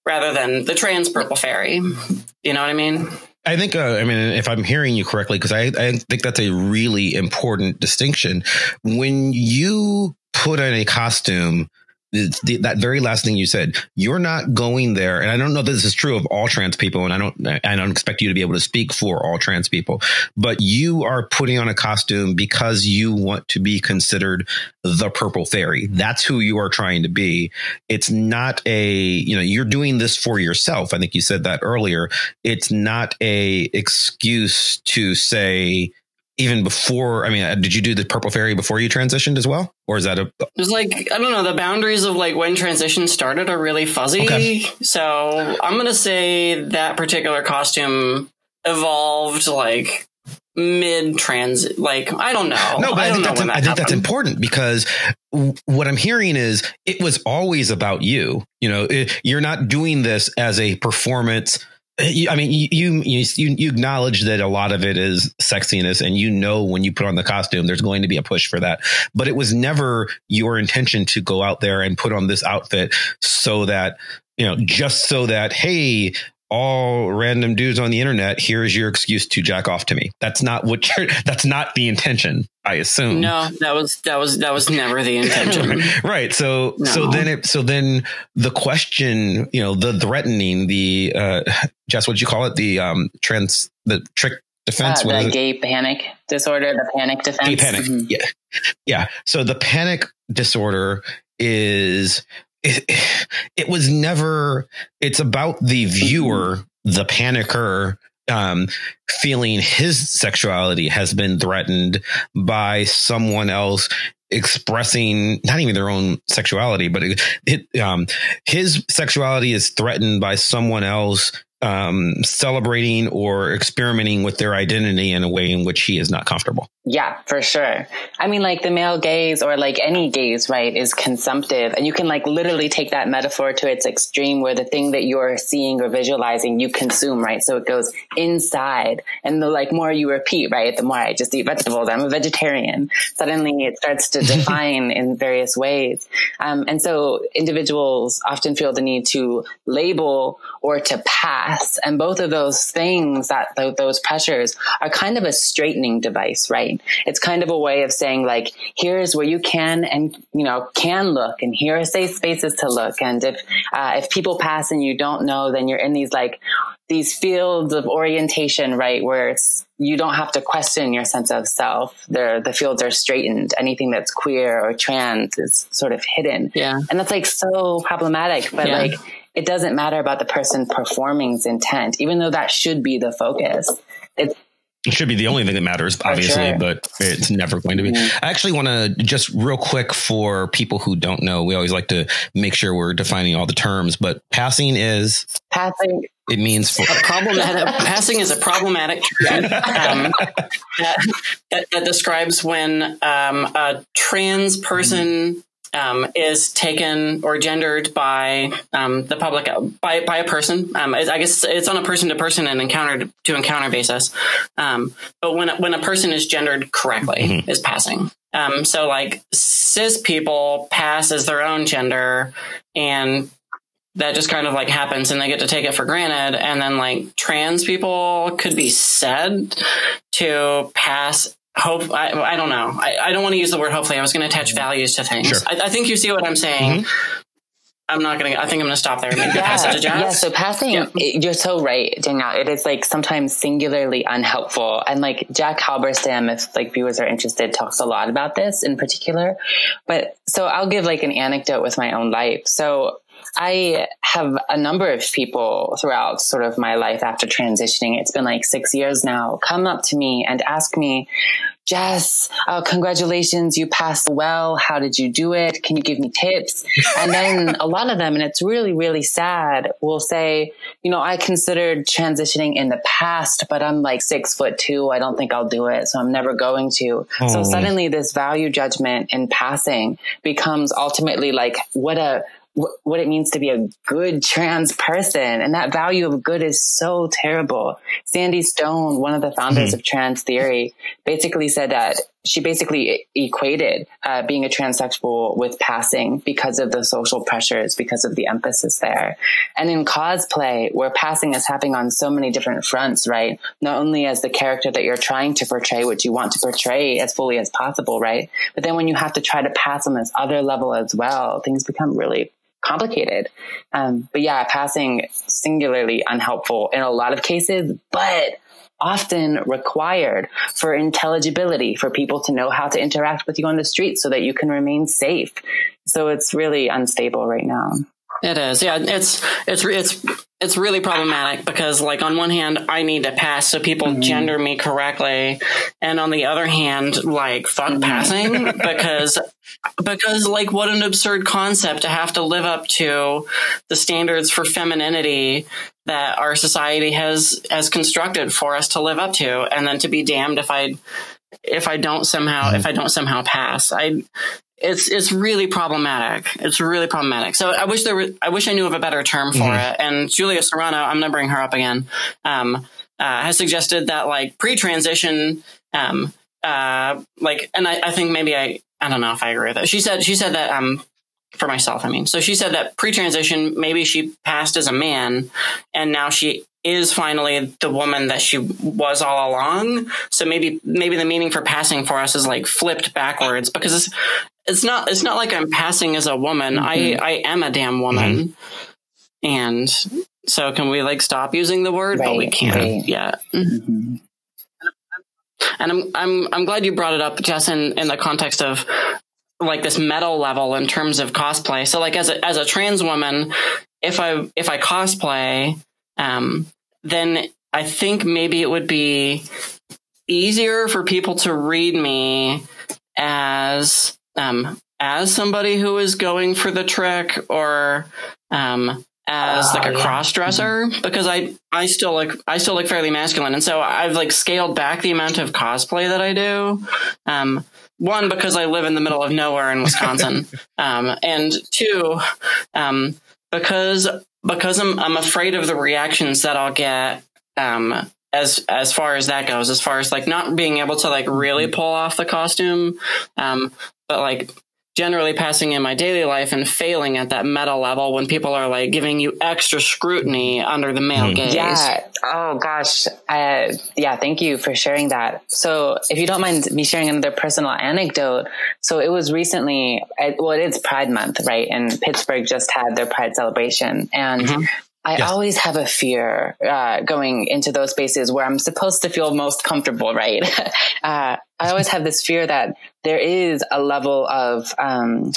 rather than the trans purple fairy. You know what I mean? I think, uh, I mean, if I'm hearing you correctly, because I, I think that's a really important distinction. When you put on a costume the, that very last thing you said, you're not going there. And I don't know that this is true of all trans people. And I don't, I don't expect you to be able to speak for all trans people, but you are putting on a costume because you want to be considered the purple fairy. That's who you are trying to be. It's not a, you know, you're doing this for yourself. I think you said that earlier. It's not a excuse to say, even before? I mean, uh, did you do the Purple Fairy before you transitioned as well, or is that a? Was like I don't know. The boundaries of like when transition started are really fuzzy. Okay. So I'm gonna say that particular costume evolved like mid transit like i don't know no but i, I think, that's, that I think that's important because what i'm hearing is it was always about you you know it, you're not doing this as a performance I mean, you, you you acknowledge that a lot of it is sexiness, and you know when you put on the costume, there's going to be a push for that. But it was never your intention to go out there and put on this outfit so that you know, just so that hey, all random dudes on the internet, here's your excuse to jack off to me. That's not what you're, that's not the intention, I assume. No, that was, that was, that was never the intention. right. So, no. so then it, so then the question, you know, the threatening, the, uh, Jess, what'd you call it? The, um, trans, the trick defense. Uh, the gay panic disorder, the panic defense. Gay panic. Mm-hmm. Yeah. Yeah. So the panic disorder is it, it was never it's about the viewer the panicker um, feeling his sexuality has been threatened by someone else expressing not even their own sexuality, but it, it um, his sexuality is threatened by someone else um, celebrating or experimenting with their identity in a way in which he is not comfortable. Yeah, for sure. I mean, like the male gaze or like any gaze, right, is consumptive. And you can like literally take that metaphor to its extreme where the thing that you're seeing or visualizing, you consume, right? So it goes inside. And the like more you repeat, right, the more I just eat vegetables, I'm a vegetarian. Suddenly it starts to define in various ways. Um, and so individuals often feel the need to label or to pass pass. And both of those things that those pressures are kind of a straightening device, right? It's kind of a way of saying like, here's where you can and, you know, can look and here are safe spaces to look. And if, uh, if people pass and you don't know, then you're in these like, these fields of orientation, right? Where it's, you don't have to question your sense of self. They're, the fields are straightened. Anything that's queer or trans is sort of hidden. Yeah. And that's like so problematic, but yeah. like, it doesn't matter about the person performing's intent, even though that should be the focus. It's, it should be the only thing that matters, obviously, sure. but it's never going to be. Mm-hmm. I actually want to just real quick for people who don't know, we always like to make sure we're defining all the terms, but passing is passing. It means for a problematic passing is a problematic term um, that, that, that, describes when um, a trans person um, is taken or gendered by um, the public by by a person. Um, I guess it's on a person to person and encounter to encounter basis. Um, but when when a person is gendered correctly, mm-hmm. is passing. Um, so like cis people pass as their own gender, and that just kind of like happens, and they get to take it for granted. And then like trans people could be said to pass hope I, I don't know I, I don't want to use the word hopefully i was going to attach values to things sure. I, I, think you see what i'm saying mm-hmm. I'm not gonna. I think I'm gonna stop there. Maybe yeah, pass it to Jazz. Yeah. So passing, yeah. you're so right, Danielle. It is like sometimes singularly unhelpful, and like Jack Halberstam, if like viewers are interested, talks a lot about this in particular. But so I'll give like an anecdote with my own life. So I have a number of people throughout sort of my life after transitioning. It's been like six years now, come up to me and ask me, Jess, uh, congratulations, you passed well. How did you do it? Can you give me tips? And then a lot of them, and it's really, really sad, will say, you know, I considered transitioning in the past, but I'm like six foot two. I don't think I'll do it. So I'm never going to. Oh. So suddenly this value judgment in passing becomes ultimately like, what a, what it means to be a good trans person. And that value of good is so terrible. Sandy Stone, one of the founders mm-hmm. of trans theory, basically said that she basically equated uh, being a transsexual with passing because of the social pressures, because of the emphasis there. And in cosplay, where passing is happening on so many different fronts, right? Not only as the character that you're trying to portray, what you want to portray as fully as possible, right? But then when you have to try to pass on this other level as well, things become really complicated. Um, but yeah, passing singularly unhelpful in a lot of cases, but often required for intelligibility, for people to know how to interact with you on the street so that you can remain safe. So it's really unstable right now. It is. Yeah, it's it's it's it's really problematic because like on one hand I need to pass so people mm-hmm. gender me correctly and on the other hand like fuck mm-hmm. passing because because like what an absurd concept to have to live up to the standards for femininity that our society has has constructed for us to live up to and then to be damned if I if I don't somehow mm-hmm. if I don't somehow pass. I it's it's really problematic. It's really problematic. So I wish there were. I wish I knew of a better term for mm-hmm. it. And Julia Serano, I'm gonna bring her up again. Um, uh, has suggested that like pre-transition, um, uh, like, and I, I think maybe I I don't know if I agree with it. She said she said that um for myself. I mean, so she said that pre-transition, maybe she passed as a man, and now she is finally the woman that she was all along. So maybe maybe the meaning for passing for us is like flipped backwards because it's it's not it's not like I'm passing as a woman. Mm-hmm. I I am a damn woman. Mm-hmm. And so can we like stop using the word? Right, but we can't right. yet. Mm-hmm. And I'm I'm I'm glad you brought it up, Jess, in, in the context of like this meta level in terms of cosplay. So like as a as a trans woman, if I if I cosplay, um, then I think maybe it would be easier for people to read me as um, as somebody who is going for the trick or um, as like a uh, cross dresser mm-hmm. because I I still look I still look fairly masculine and so I've like scaled back the amount of cosplay that I do. Um, one because I live in the middle of nowhere in Wisconsin, um, and two um, because because I'm I'm afraid of the reactions that I'll get um, as as far as that goes, as far as like not being able to like really mm-hmm. pull off the costume, um, but like generally passing in my daily life and failing at that meta level when people are like giving you extra scrutiny under the male mm. gaze. Yeah. Oh gosh. Uh, yeah. Thank you for sharing that. So if you don't mind me sharing another personal anecdote. So it was recently, well, it's Pride Month, right? And Pittsburgh just had their Pride celebration and mm-hmm. I yes. always have a fear uh, going into those spaces where I'm supposed to feel most comfortable, right? uh, I always have this fear that there is a level of, um,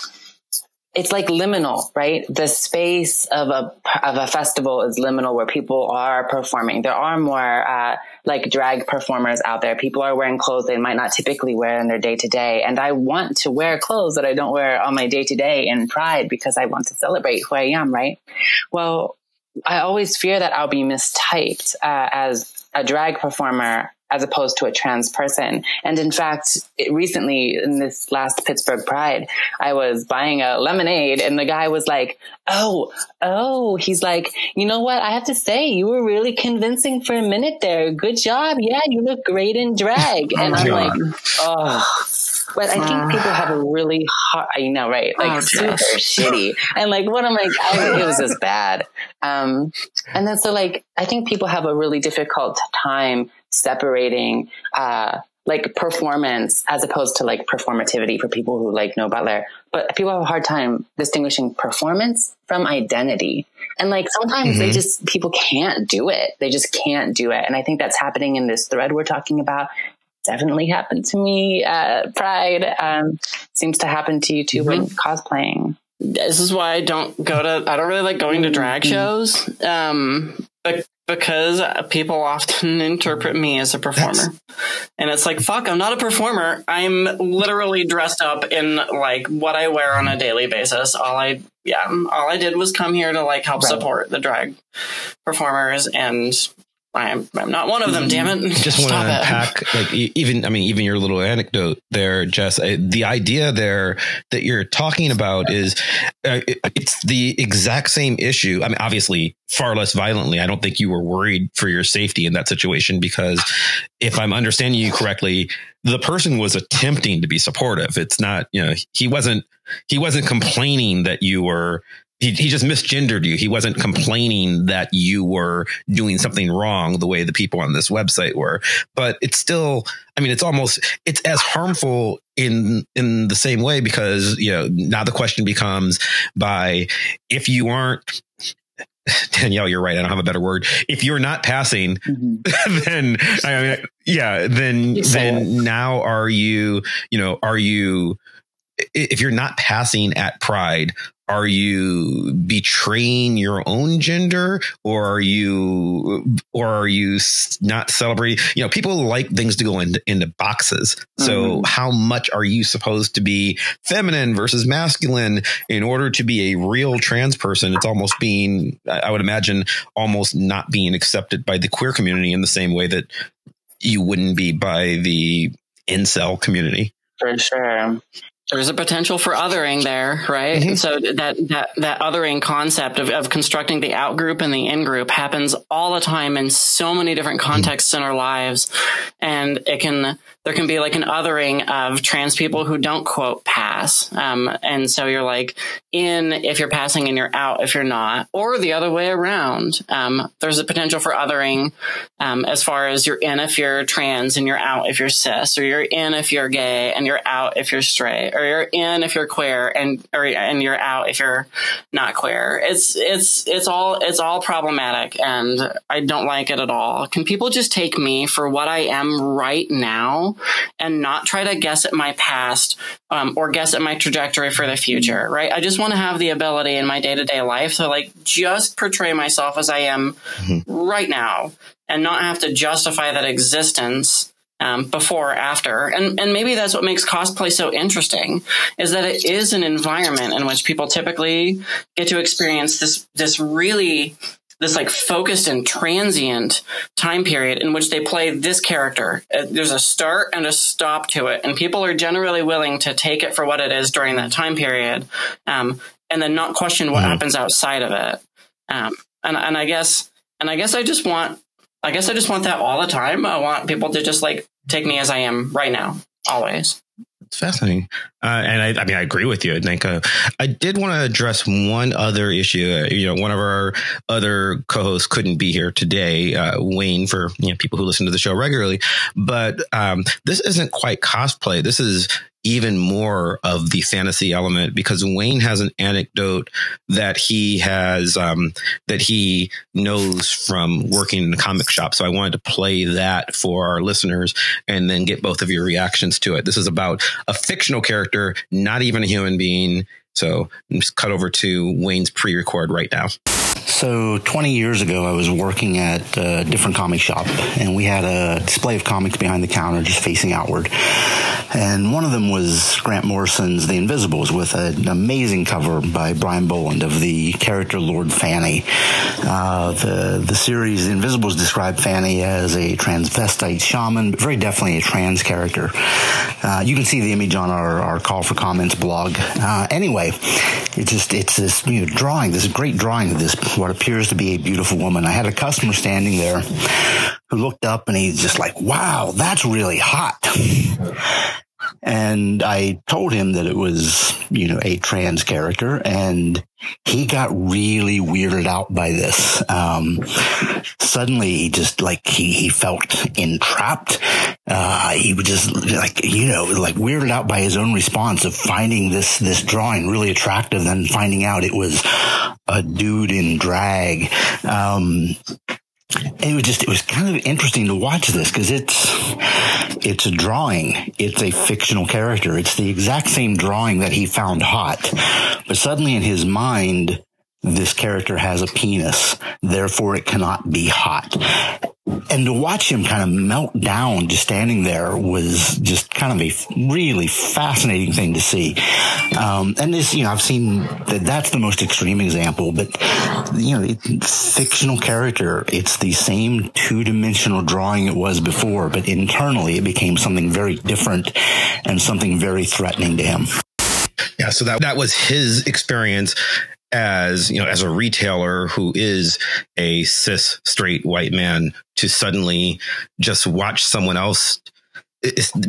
it's like liminal, right? The space of a of a festival is liminal, where people are performing. There are more uh, like drag performers out there. People are wearing clothes they might not typically wear in their day to day, and I want to wear clothes that I don't wear on my day to day in Pride because I want to celebrate who I am, right? Well, I always fear that I'll be mistyped uh, as a drag performer as opposed to a trans person. And in fact, it, recently in this last Pittsburgh Pride, I was buying a lemonade and the guy was like, Oh, oh, he's like, you know what? I have to say, you were really convincing for a minute there. Good job. Yeah, you look great in drag. And I'm like, oh, but I think people have a really hard, you know, right? Like oh, super shitty. And like, what I'm like, I, it was just bad. Um, and then so like, I think people have a really difficult time separating, uh, like performance as opposed to like performativity for people who like know Butler. But people have a hard time distinguishing performance from identity. And like sometimes mm-hmm. they just, people can't do it. They just can't do it. And I think that's happening in this thread we're talking about definitely happened to me at Pride. Um, seems to happen to you too mm-hmm. when cosplaying. This is why I don't go to. I don't really like going to drag mm-hmm. shows. Um, but because people often interpret me as a performer. That's... And it's like, fuck, I'm not a performer. I'm literally dressed up in like what I wear on a daily basis. All I, yeah, all I did was come here to like help right. support the drag performers and I'm, I'm not one of them, damn it. Just want to unpack, like, even, I mean, even your little anecdote there, Jess, the idea there that you're talking about is uh, it's the exact same issue. I mean, obviously, far less violently. I don't think you were worried for your safety in that situation because if I'm understanding you correctly, the person was attempting to be supportive. It's not, you know, he wasn't, he wasn't complaining that you were he, he just misgendered you. He wasn't complaining that you were doing something wrong the way the people on this website were. But it's still, I mean, it's almost, it's as harmful in, in the same way because, you know, now the question becomes by if you aren't Danielle, you're right. I don't have a better word. If you're not passing, mm-hmm. then I mean, yeah, then then now are you, you know, are you if you're not passing at Pride, are you betraying your own gender or are you or are you not celebrating? You know people like things to go into, into boxes. So mm-hmm. how much are you supposed to be feminine versus masculine in order to be a real trans person? It's almost being i would imagine almost not being accepted by the queer community in the same way that you wouldn't be by the incel community. For sure there's a potential for othering there, right? Mm-hmm. So that that that othering concept of, of constructing the out group and the in group happens all the time in so many different contexts mm-hmm. in our lives, and it can there can be like an othering of trans people who don't quote pass. Um, and so you're like in if you're passing and you're out if you're not, or the other way around. Um, there's a potential for othering um, as far as you're in if you're trans and you're out if you're cis, or you're in if you're gay and you're out if you're straight, or you're in if you're queer and or and you're out if you're not queer. It's it's it's all it's all problematic, and I don't like it at all. Can people just take me for what I am right now? And not try to guess at my past um, or guess at my trajectory for the future, right? I just want to have the ability in my day to day life to like just portray myself as I am mm-hmm. right now and not have to justify that existence um, before or after. And, and maybe that's what makes cosplay so interesting is that it is an environment in which people typically get to experience this, this really this like focused and transient time period in which they play this character. Uh, there's a start and a stop to it, and people are generally willing to take it for what it is during that time period, um, and then not question what mm-hmm. happens outside of it. Um, and and I guess and I guess I just want I guess I just want that all the time. I want people to just like take me as I am right now, always. It's fascinating. Uh, and I, I, mean, I agree with you. Uh, I did want to address one other issue. Uh, you know, one of our other co-hosts couldn't be here today, uh, Wayne, for you know people who listen to the show regularly. But um, this isn't quite cosplay. This is even more of the fantasy element because Wayne has an anecdote that he has um, that he knows from working in a comic shop. So I wanted to play that for our listeners and then get both of your reactions to it. This is about a fictional character, not even a human being. So just cut over to Wayne's pre-record right now. So 20 years ago, I was working at a different comic shop, and we had a display of comics behind the counter, just facing outward. And one of them was Grant Morrison's The Invisibles, with an amazing cover by Brian Bolland of the character Lord Fanny. Uh, the the series The Invisibles described Fanny as a transvestite shaman, very definitely a trans character. Uh, you can see the image on our, our call for comments blog. Uh, anyway, it's just it's this you know, drawing, this great drawing of this what appears to be a beautiful woman. I had a customer standing there who looked up and he's just like, wow, that's really hot. And I told him that it was, you know, a trans character and he got really weirded out by this. Um, suddenly he just like, he, he felt entrapped. Uh, he was just like, you know, like weirded out by his own response of finding this, this drawing really attractive and finding out it was a dude in drag. Um, it was just it was kind of interesting to watch this because it's it's a drawing. It's a fictional character. It's the exact same drawing that he found hot. But suddenly in his mind this character has a penis therefore it cannot be hot and to watch him kind of melt down just standing there was just kind of a really fascinating thing to see. Um, and this, you know, I've seen that that's the most extreme example, but you know, fictional character, it's the same two dimensional drawing it was before, but internally it became something very different and something very threatening to him. Yeah, so that that was his experience as you know as a retailer who is a cis straight white man to suddenly just watch someone else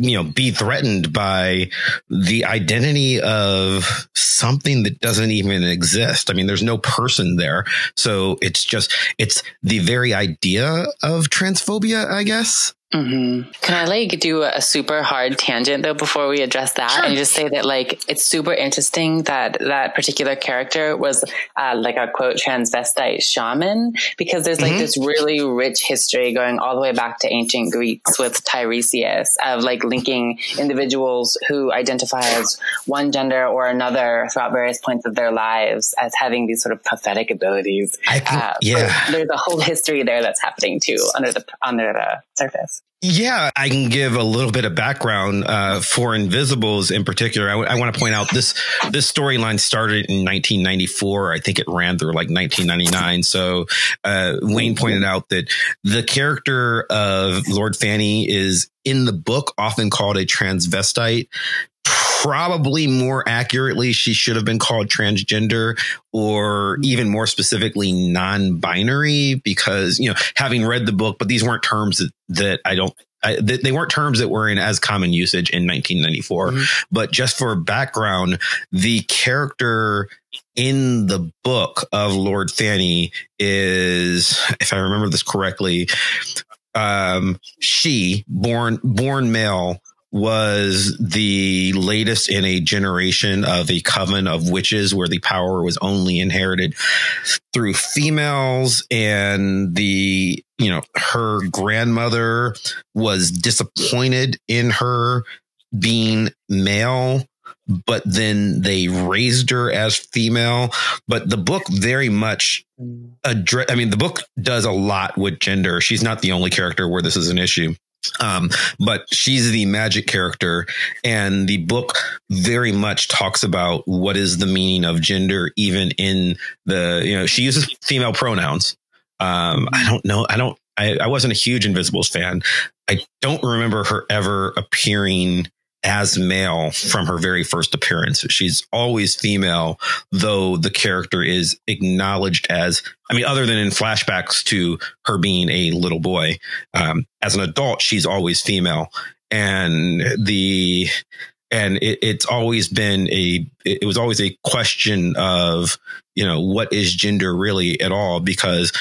you know be threatened by the identity of something that doesn't even exist. I mean there's no person there. So it's just it's the very idea of transphobia i guess Mm-hmm. Can I like do a super hard tangent though before we address that sure. and just say that like it's super interesting that that particular character was uh, like a quote transvestite shaman because there's like mm-hmm. this really rich history going all the way back to ancient Greeks with Tiresias of like linking individuals who identify as one gender or another throughout various points of their lives as having these sort of prophetic abilities. Can, uh, yeah, there's a whole history there that's happening too under the under the surface. Yeah, I can give a little bit of background uh, for Invisibles in particular. I, w- I want to point out this this storyline started in 1994. I think it ran through like 1999. So uh, Wayne pointed out that the character of Lord Fanny is in the book often called a transvestite probably more accurately, she should have been called transgender or even more specifically non-binary because, you know, having read the book, but these weren't terms that, that I don't I, they weren't terms that were in as common usage in 1994. Mm-hmm. But just for background, the character in the book of Lord Fanny is, if I remember this correctly, um, she born born male was the latest in a generation of a coven of witches where the power was only inherited through females and the you know her grandmother was disappointed in her being male but then they raised her as female. But the book very much mm. address i mean the book does a lot with gender. She's not the only character where this is an issue um, but she's the magic character, and the book very much talks about what is the meaning of gender, even in the you know she uses female pronouns. Um, I don't know. I don't. I, I wasn't a huge Invisibles fan. I don't remember her ever appearing as male from her very first appearance. She's always female, though the character is acknowledged as, I mean, other than in flashbacks to her being a little boy. Um, as an adult, she's always female. And the, and it, it's always been a it was always a question of you know what is gender really at all because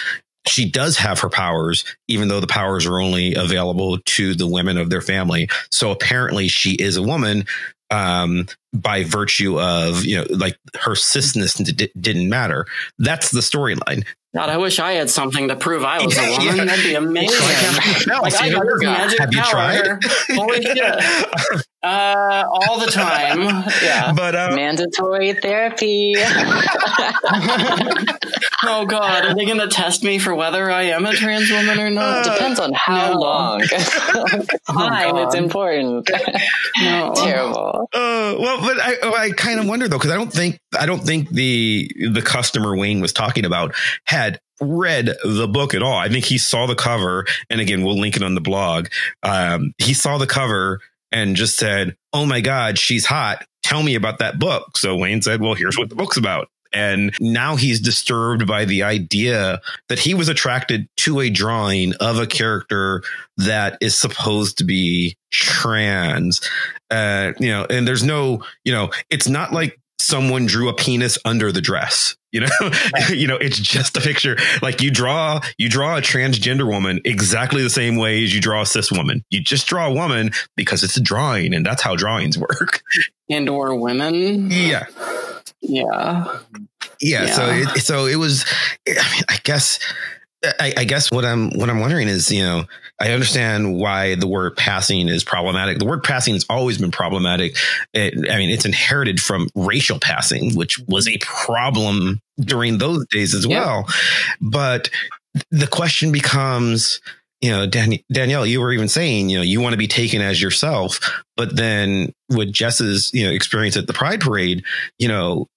she does have her powers, even though the powers are only available to the women of their family. So apparently she is a woman um, by virtue of, you know, like her cisness d- didn't matter. That's the storyline. God, I wish I had something to prove I was a woman. Yeah. That'd be amazing. like, I got this magic have you power. tried? Holy shit. Uh, all the time. Yeah. But uh, mandatory therapy. oh God, are they going to test me for whether I am a trans woman or not? Uh, Depends on how no. long. Time, oh, it's important. no. Terrible. Uh, well, but I, oh, I kind of wonder though, because I don't think I don't think the the customer Wayne was talking about had read the book at all. I think he saw the cover, and again, we'll link it on the blog. Um, he saw the cover and just said, "Oh my God, she's hot. Tell me about that book." So Wayne said, "Well, here's what the book's about." And now he's disturbed by the idea that he was attracted to a drawing of a character that is supposed to be trans. Uh, you know, and there's no, you know, it's not like someone drew a penis under the dress. You know, you know, it's just a picture. Like you draw, you draw a transgender woman exactly the same way as you draw a cis woman. You just draw a woman because it's a drawing, and that's how drawings work. And or women. Yeah. Yeah. Yeah. yeah. So it, so it was. I mean, I guess. I, I guess what I'm what I'm wondering is, you know, I understand why the word passing is problematic. The word passing has always been problematic. It, I mean, it's inherited from racial passing, which was a problem during those days as yeah. well. But the question becomes, you know, Dan- Danielle, you were even saying, you know, you want to be taken as yourself, but then with Jess's, you know, experience at the Pride Parade, you know,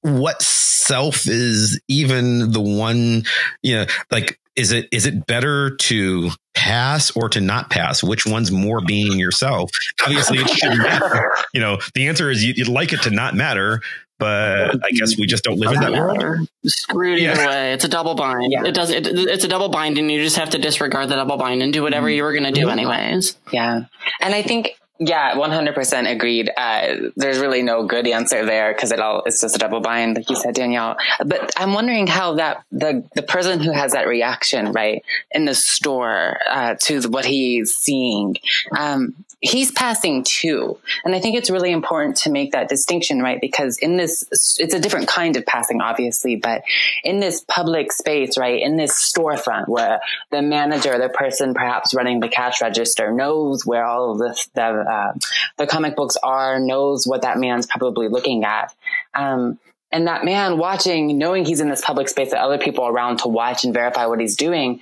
what self is even the one, you know, like is it is it better to pass or to not pass? Which one's more being yourself? Obviously, it shouldn't matter. You know, the answer is you'd like it to not matter, but I guess we just don't live in that world. Screwed either yeah. way. It's a double bind. Yeah. It does. It, it's a double bind, and you just have to disregard the double bind and do whatever mm-hmm. you were going to do anyways. Yeah, and I think yeah, 100% agreed. Uh, there's really no good answer there because it all, it's just a double bind, like you said, Danielle. But I'm wondering how that, the, the person who has that reaction, right, in the store, uh, to what he's seeing, um, he's passing too. And I think it's really important to make that distinction, right? Because in this, it's a different kind of passing, obviously, but in this public space, right, in this storefront where the manager, the person perhaps running the cash register knows where all of the, the, uh, the comic books are, knows what that man's probably looking at. Um, and that man watching, knowing he's in this public space that other people around to watch and verify what he's doing,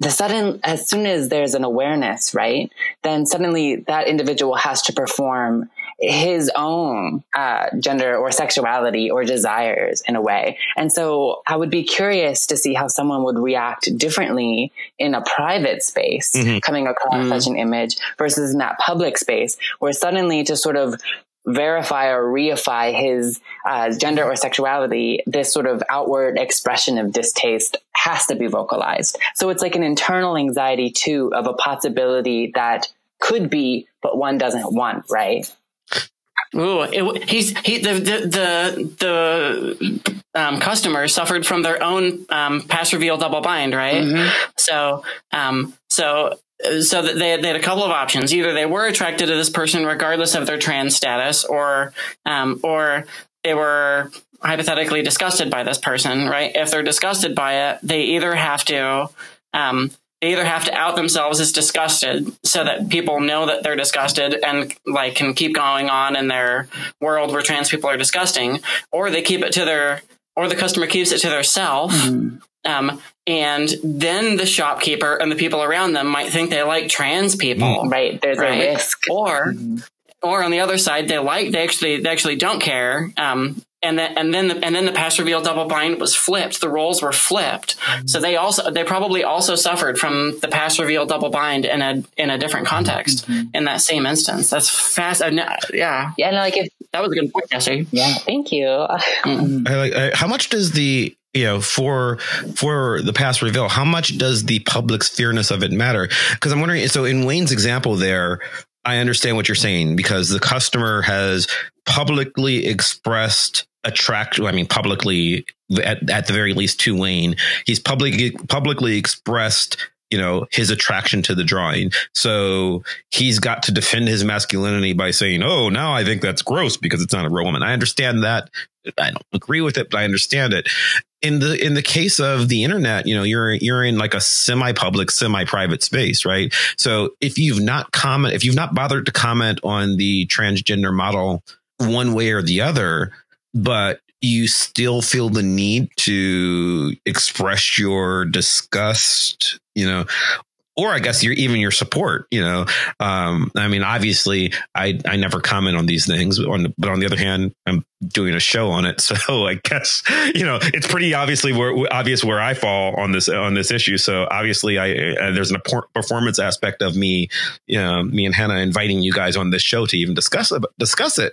the sudden, as soon as there's an awareness, right, then suddenly that individual has to perform his own uh, gender or sexuality or desires in a way. And so I would be curious to see how someone would react differently in a private space mm-hmm. coming across mm-hmm. such an image versus in that public space where suddenly to sort of verify or reify his uh, gender or sexuality, this sort of outward expression of distaste has to be vocalized. So it's like an internal anxiety too of a possibility that could be, but one doesn't want, right? Ooh, it, he's he the the the, the um, customers suffered from their own um, pass reveal double bind, right? Mm-hmm. So um, so so they, they had a couple of options. Either they were attracted to this person regardless of their trans status, or um, or they were hypothetically disgusted by this person, right? If they're disgusted by it, they either have to um, they either have to out themselves as disgusted so that people know that they're disgusted and like can keep going on in their world where trans people are disgusting, or they keep it to their or the customer keeps it to their self. Mm-hmm. Um, and then the shopkeeper and the people around them might think they like trans people. Mm-hmm. Right. There's right? a risk. Or, mm-hmm. Or on the other side, they like, they actually, they actually don't care. Um, and then and then the, and then the pass reveal double bind was flipped. The roles were flipped, mm-hmm. so they also they probably also suffered from the pass reveal double bind in a in a different context mm-hmm. in that same instance. That's fast. Uh, yeah, yeah. No, like if, that was a good point, Jesse. Yeah, thank you. Mm-hmm. I like, I, how much does the you know for for the pass reveal how much does the public's fearness of it matter because i'm wondering so in wayne's example there I understand what you're saying because the customer has publicly expressed attract. I mean, publicly at, at the very least to Wayne, he's publicly publicly expressed you know his attraction to the drawing. So he's got to defend his masculinity by saying oh now i think that's gross because it's not a real woman. I understand that. I don't agree with it but i understand it. In the in the case of the internet you know you're you're in like a semi public semi private space right? So if you've not comment if you've not bothered to comment on the transgender model one way or the other but you still feel the need to express your disgust, you know, or I guess your even your support. You know, um, I mean, obviously, I I never comment on these things, but on, but on the other hand, I'm doing a show on it, so I guess you know it's pretty obviously where obvious where I fall on this on this issue. So obviously, I uh, there's an performance aspect of me, you know, me and Hannah inviting you guys on this show to even discuss it. Discuss it.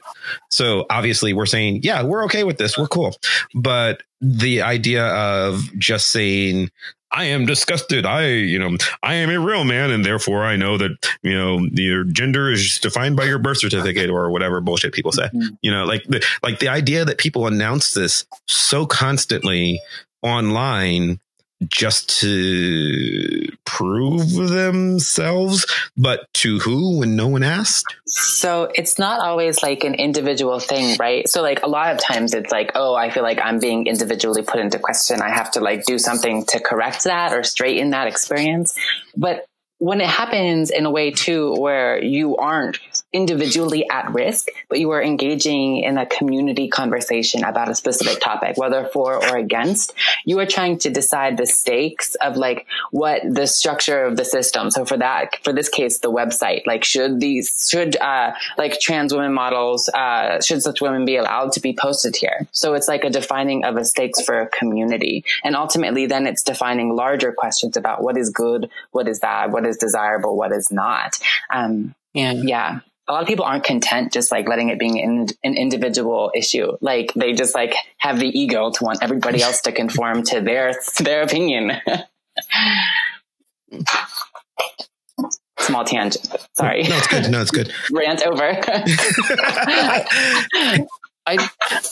So obviously, we're saying, yeah, we're okay with this, we're cool, but the idea of just saying I am disgusted. I, you know, I am a real man, and therefore I know that you know your gender is defined by your birth certificate or whatever bullshit people say. Mm-hmm. You know, like the like the idea that people announce this so constantly online just to prove themselves, but to who when no one asked? So it's not always like an individual thing, right? So like a lot of times it's like, oh, I feel like I'm being individually put into question. I have to like do something to correct that or straighten that experience. But when it happens in a way too where you aren't individually at risk, but you are engaging in a community conversation about a specific topic, whether for or against, you are trying to decide the stakes of like what the structure of the system. So for that, for this case, the website, like should these, should, uh, like trans women models, uh, should such women be allowed to be posted here? So it's like a defining of a stakes for a community. And ultimately then it's defining larger questions about what is good, what is bad, what is desirable, what is not. Um, yeah. yeah a lot of people aren't content just like letting it being an, an individual issue. Like they just like have the ego to want everybody else to conform to their their opinion. Small tangent. Sorry. No, it's good. No, it's good. Rant over. I,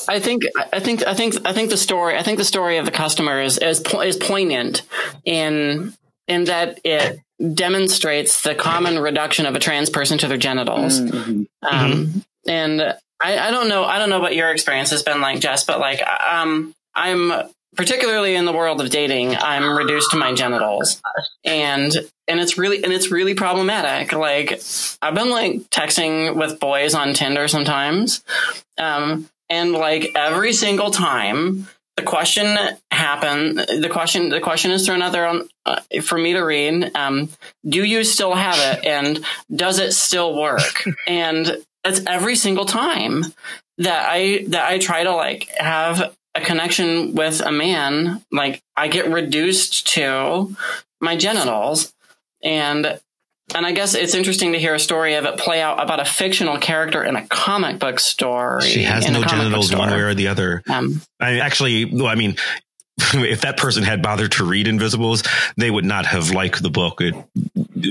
I think, I think, I think, I think the story, I think the story of the customer is, is, is poignant in, in that it demonstrates the common reduction of a trans person to their genitals. Mm-hmm. Um, mm-hmm. And I, I, don't know, I don't know what your experience has been like, Jess, but like, um, I'm particularly in the world of dating, I'm reduced to my genitals and, and it's really, and it's really problematic. Like I've been like texting with boys on Tinder sometimes. Um, and like every single time the question happened. The question, the question is thrown out there on, uh, for me to read. Um, do you still have it, and does it still work? and that's every single time that I that I try to like have a connection with a man. Like I get reduced to my genitals, and and I guess it's interesting to hear a story of it play out about a fictional character in a comic book story. She has no genitals one way or the other. Um, I actually, well, I mean, if that person had bothered to read Invisibles, they would not have liked the book. It,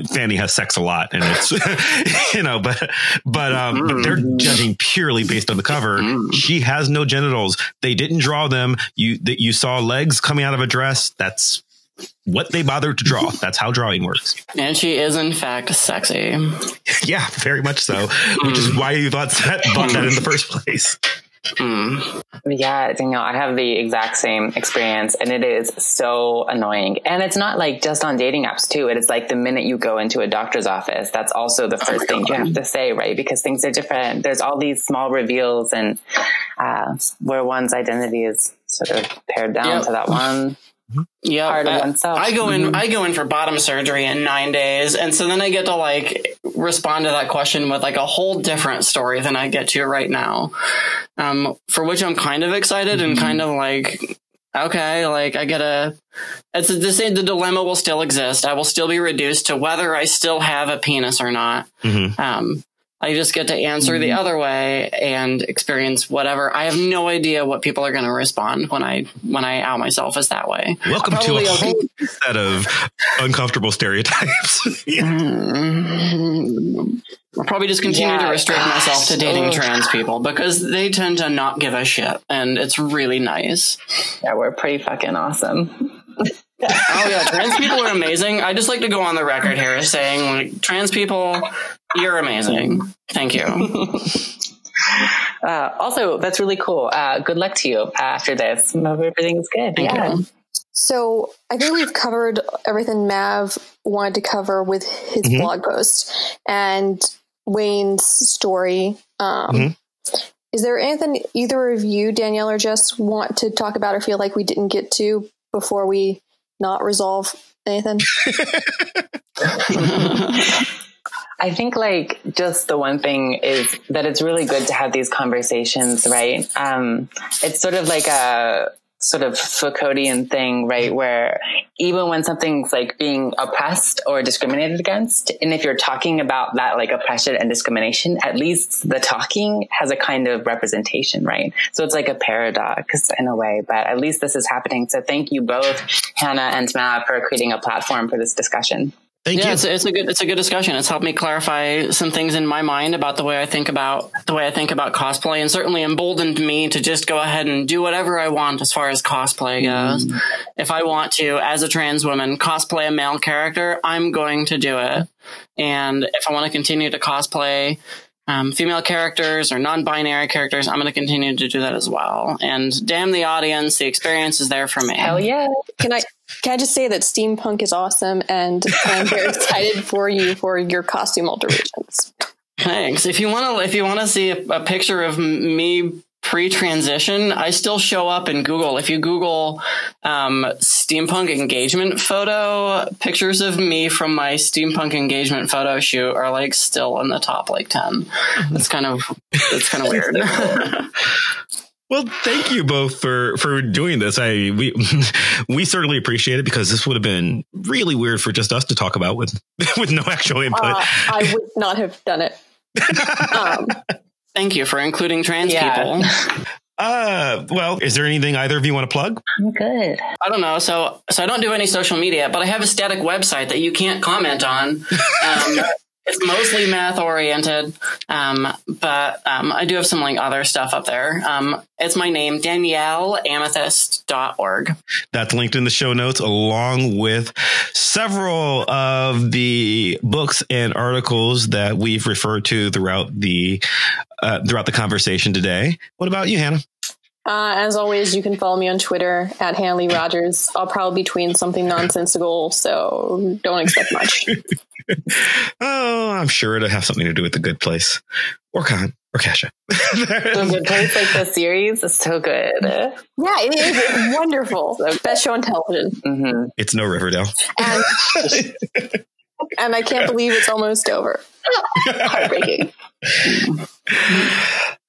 Fanny has sex a lot, and it's you know, but but um, but they're mm-hmm. judging purely based on the cover. Mm-hmm. She has no genitals. They didn't draw them. You that you saw legs coming out of a dress. That's what they bothered to draw. That's how drawing works. And she is, in fact, sexy. yeah, very much so. Which is mm. why you thought that, thought that in the first place. Mm. Yeah, Danielle, I have the exact same experience and it is so annoying. And it's not like just on dating apps too. It is like the minute you go into a doctor's office, that's also the first oh thing God. you have to say, right? Because things are different. There's all these small reveals and uh, where one's identity is sort of pared down yep. to that one yeah, part of oneself. I go in. Mm-hmm. I go in for bottom surgery in nine days, and so then I get to like respond to that question with like a whole different story than I get to right now. Um, for which I'm kind of excited mm-hmm. and kind of like, okay, like I get a. It's the same. The dilemma will still exist. I will still be reduced to whether I still have a penis or not. Mm-hmm. Um, I just get to answer mm-hmm. the other way and experience whatever. I have no idea what people are going to respond when I when I out myself as that way. Welcome to a whole set of uncomfortable stereotypes. mm-hmm. I'll probably just continue Yeah. to restrict myself to dating Ugh. trans people because they tend to not give a shit, and it's really nice. Yeah, we're pretty fucking awesome. Oh yeah, trans people are amazing. I just like to go on the record here as saying, like, trans people, you're amazing. Thank you. Uh, also, that's really cool. Uh, good luck to you after this. Hope Everything's good. Thank yeah. you. So I think we've covered everything Mav wanted to cover with his Mhm. blog post and Wayne's story. Um, Mhm. Is there anything either of you, Danielle or Jess, want to talk about or feel like we didn't get to before we not resolve anything? I think like just the one thing is that it's really good to have these conversations, right? Um, it's sort of like a sort of Foucauldian thing, right? Where even when something's like being oppressed or discriminated against, and if you're talking about that like oppression and discrimination, at least the talking has a kind of representation, right? So it's like a paradox in a way, but at least this is happening. So thank you both, Hannah and Matt, for creating a platform for this discussion. Thank yeah, you. it's, it's a good it's a good discussion. It's helped me clarify some things in my mind about the way I think about the way I think about cosplay, and certainly emboldened me to just go ahead and do whatever I want as far as cosplay goes. If I want to, as a trans woman, cosplay a male character, I'm going to do it. And if I want to continue to cosplay um, female characters or non-binary characters, I'm going to continue to do that as well. And damn the audience, the experience is there for me. Hell yeah. Can I can I just say that steampunk is awesome and I'm very excited for you for your costume alterations. Thanks. If you want to, if you want to see a, a picture of me pre-transition, I still show up in Google. If you Google um, steampunk engagement photo, pictures of me from my steampunk engagement photo shoot are like still in the top like ten. It's kind of it's kind of weird. Well, thank you both for for doing this. I we we certainly appreciate it because this would have been really weird for just us to talk about with with no actual input. Uh, I would not have done it. Um, Thank you for including trans Yeah. people. Uh, well, is there anything either of you want to plug? I'm good. I don't know. So, so I don't do any social media, but I have a static website that you can't comment on. Um, it's mostly math oriented, um, but um, I do have some like other stuff up there. Um, it's my name, DanielleAmethyst.org. That's linked in the show notes, along with several of the books and articles that we've referred to throughout the uh, throughout the conversation today. What about you, Hannah? Uh, as always, you can follow me on Twitter at Hanley Rogers. I'll probably be tweeting something nonsensical, so don't expect much. Oh, I'm sure it'll have something to do with the Good Place or Con or Kasha. The Good Place, like the series, is so good. Yeah, it is. It's wonderful. Best show on television. hmm it's no Riverdale. And, and I can't believe it's almost over. Heartbreaking.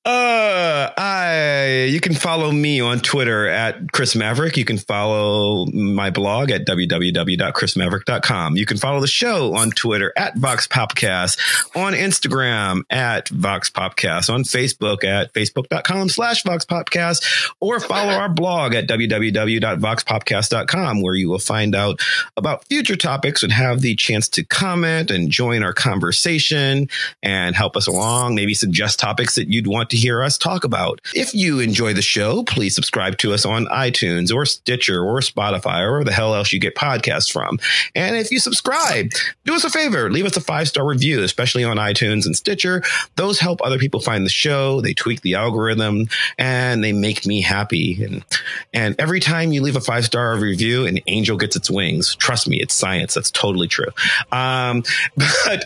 Uh, I you can follow me on Twitter at Chris Maverick. You can follow my blog at www.chrismaverick.com. You can follow the show on Twitter at Vox Popcast, on Instagram at Vox Popcast, on Facebook at facebook.com slash Vox Popcast, or follow our blog at www.voxpopcast.com, where you will find out about future topics and have the chance to comment and join our conversation and help us along, maybe suggest topics that you'd want to hear us talk about. If you enjoy the show, please subscribe to us on iTunes or Stitcher or Spotify or wherever the hell else you get podcasts from. And if you subscribe, do us a favor, leave us a five star review, especially on iTunes and Stitcher. Those help other people find the show. They tweak the algorithm and they make me happy. And, and every time you leave a five star review, an angel gets its wings. Trust me, it's science. That's totally true. Um, but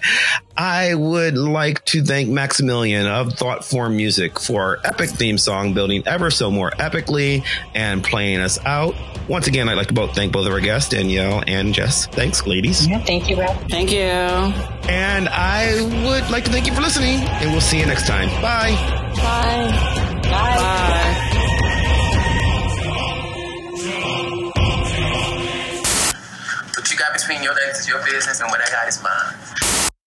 I would like to thank Maximilian of Thought Form Music for our epic theme song, building ever so more epically and playing us out. Once again, I'd like to both thank both of our guests, Danielle and Jess. Thanks, ladies. Yeah, thank you, Rob. Thank you. And I would like to thank you for listening, and we'll see you next time. Bye. Bye. Bye. What you got between your legs is your business, and what I got is mine.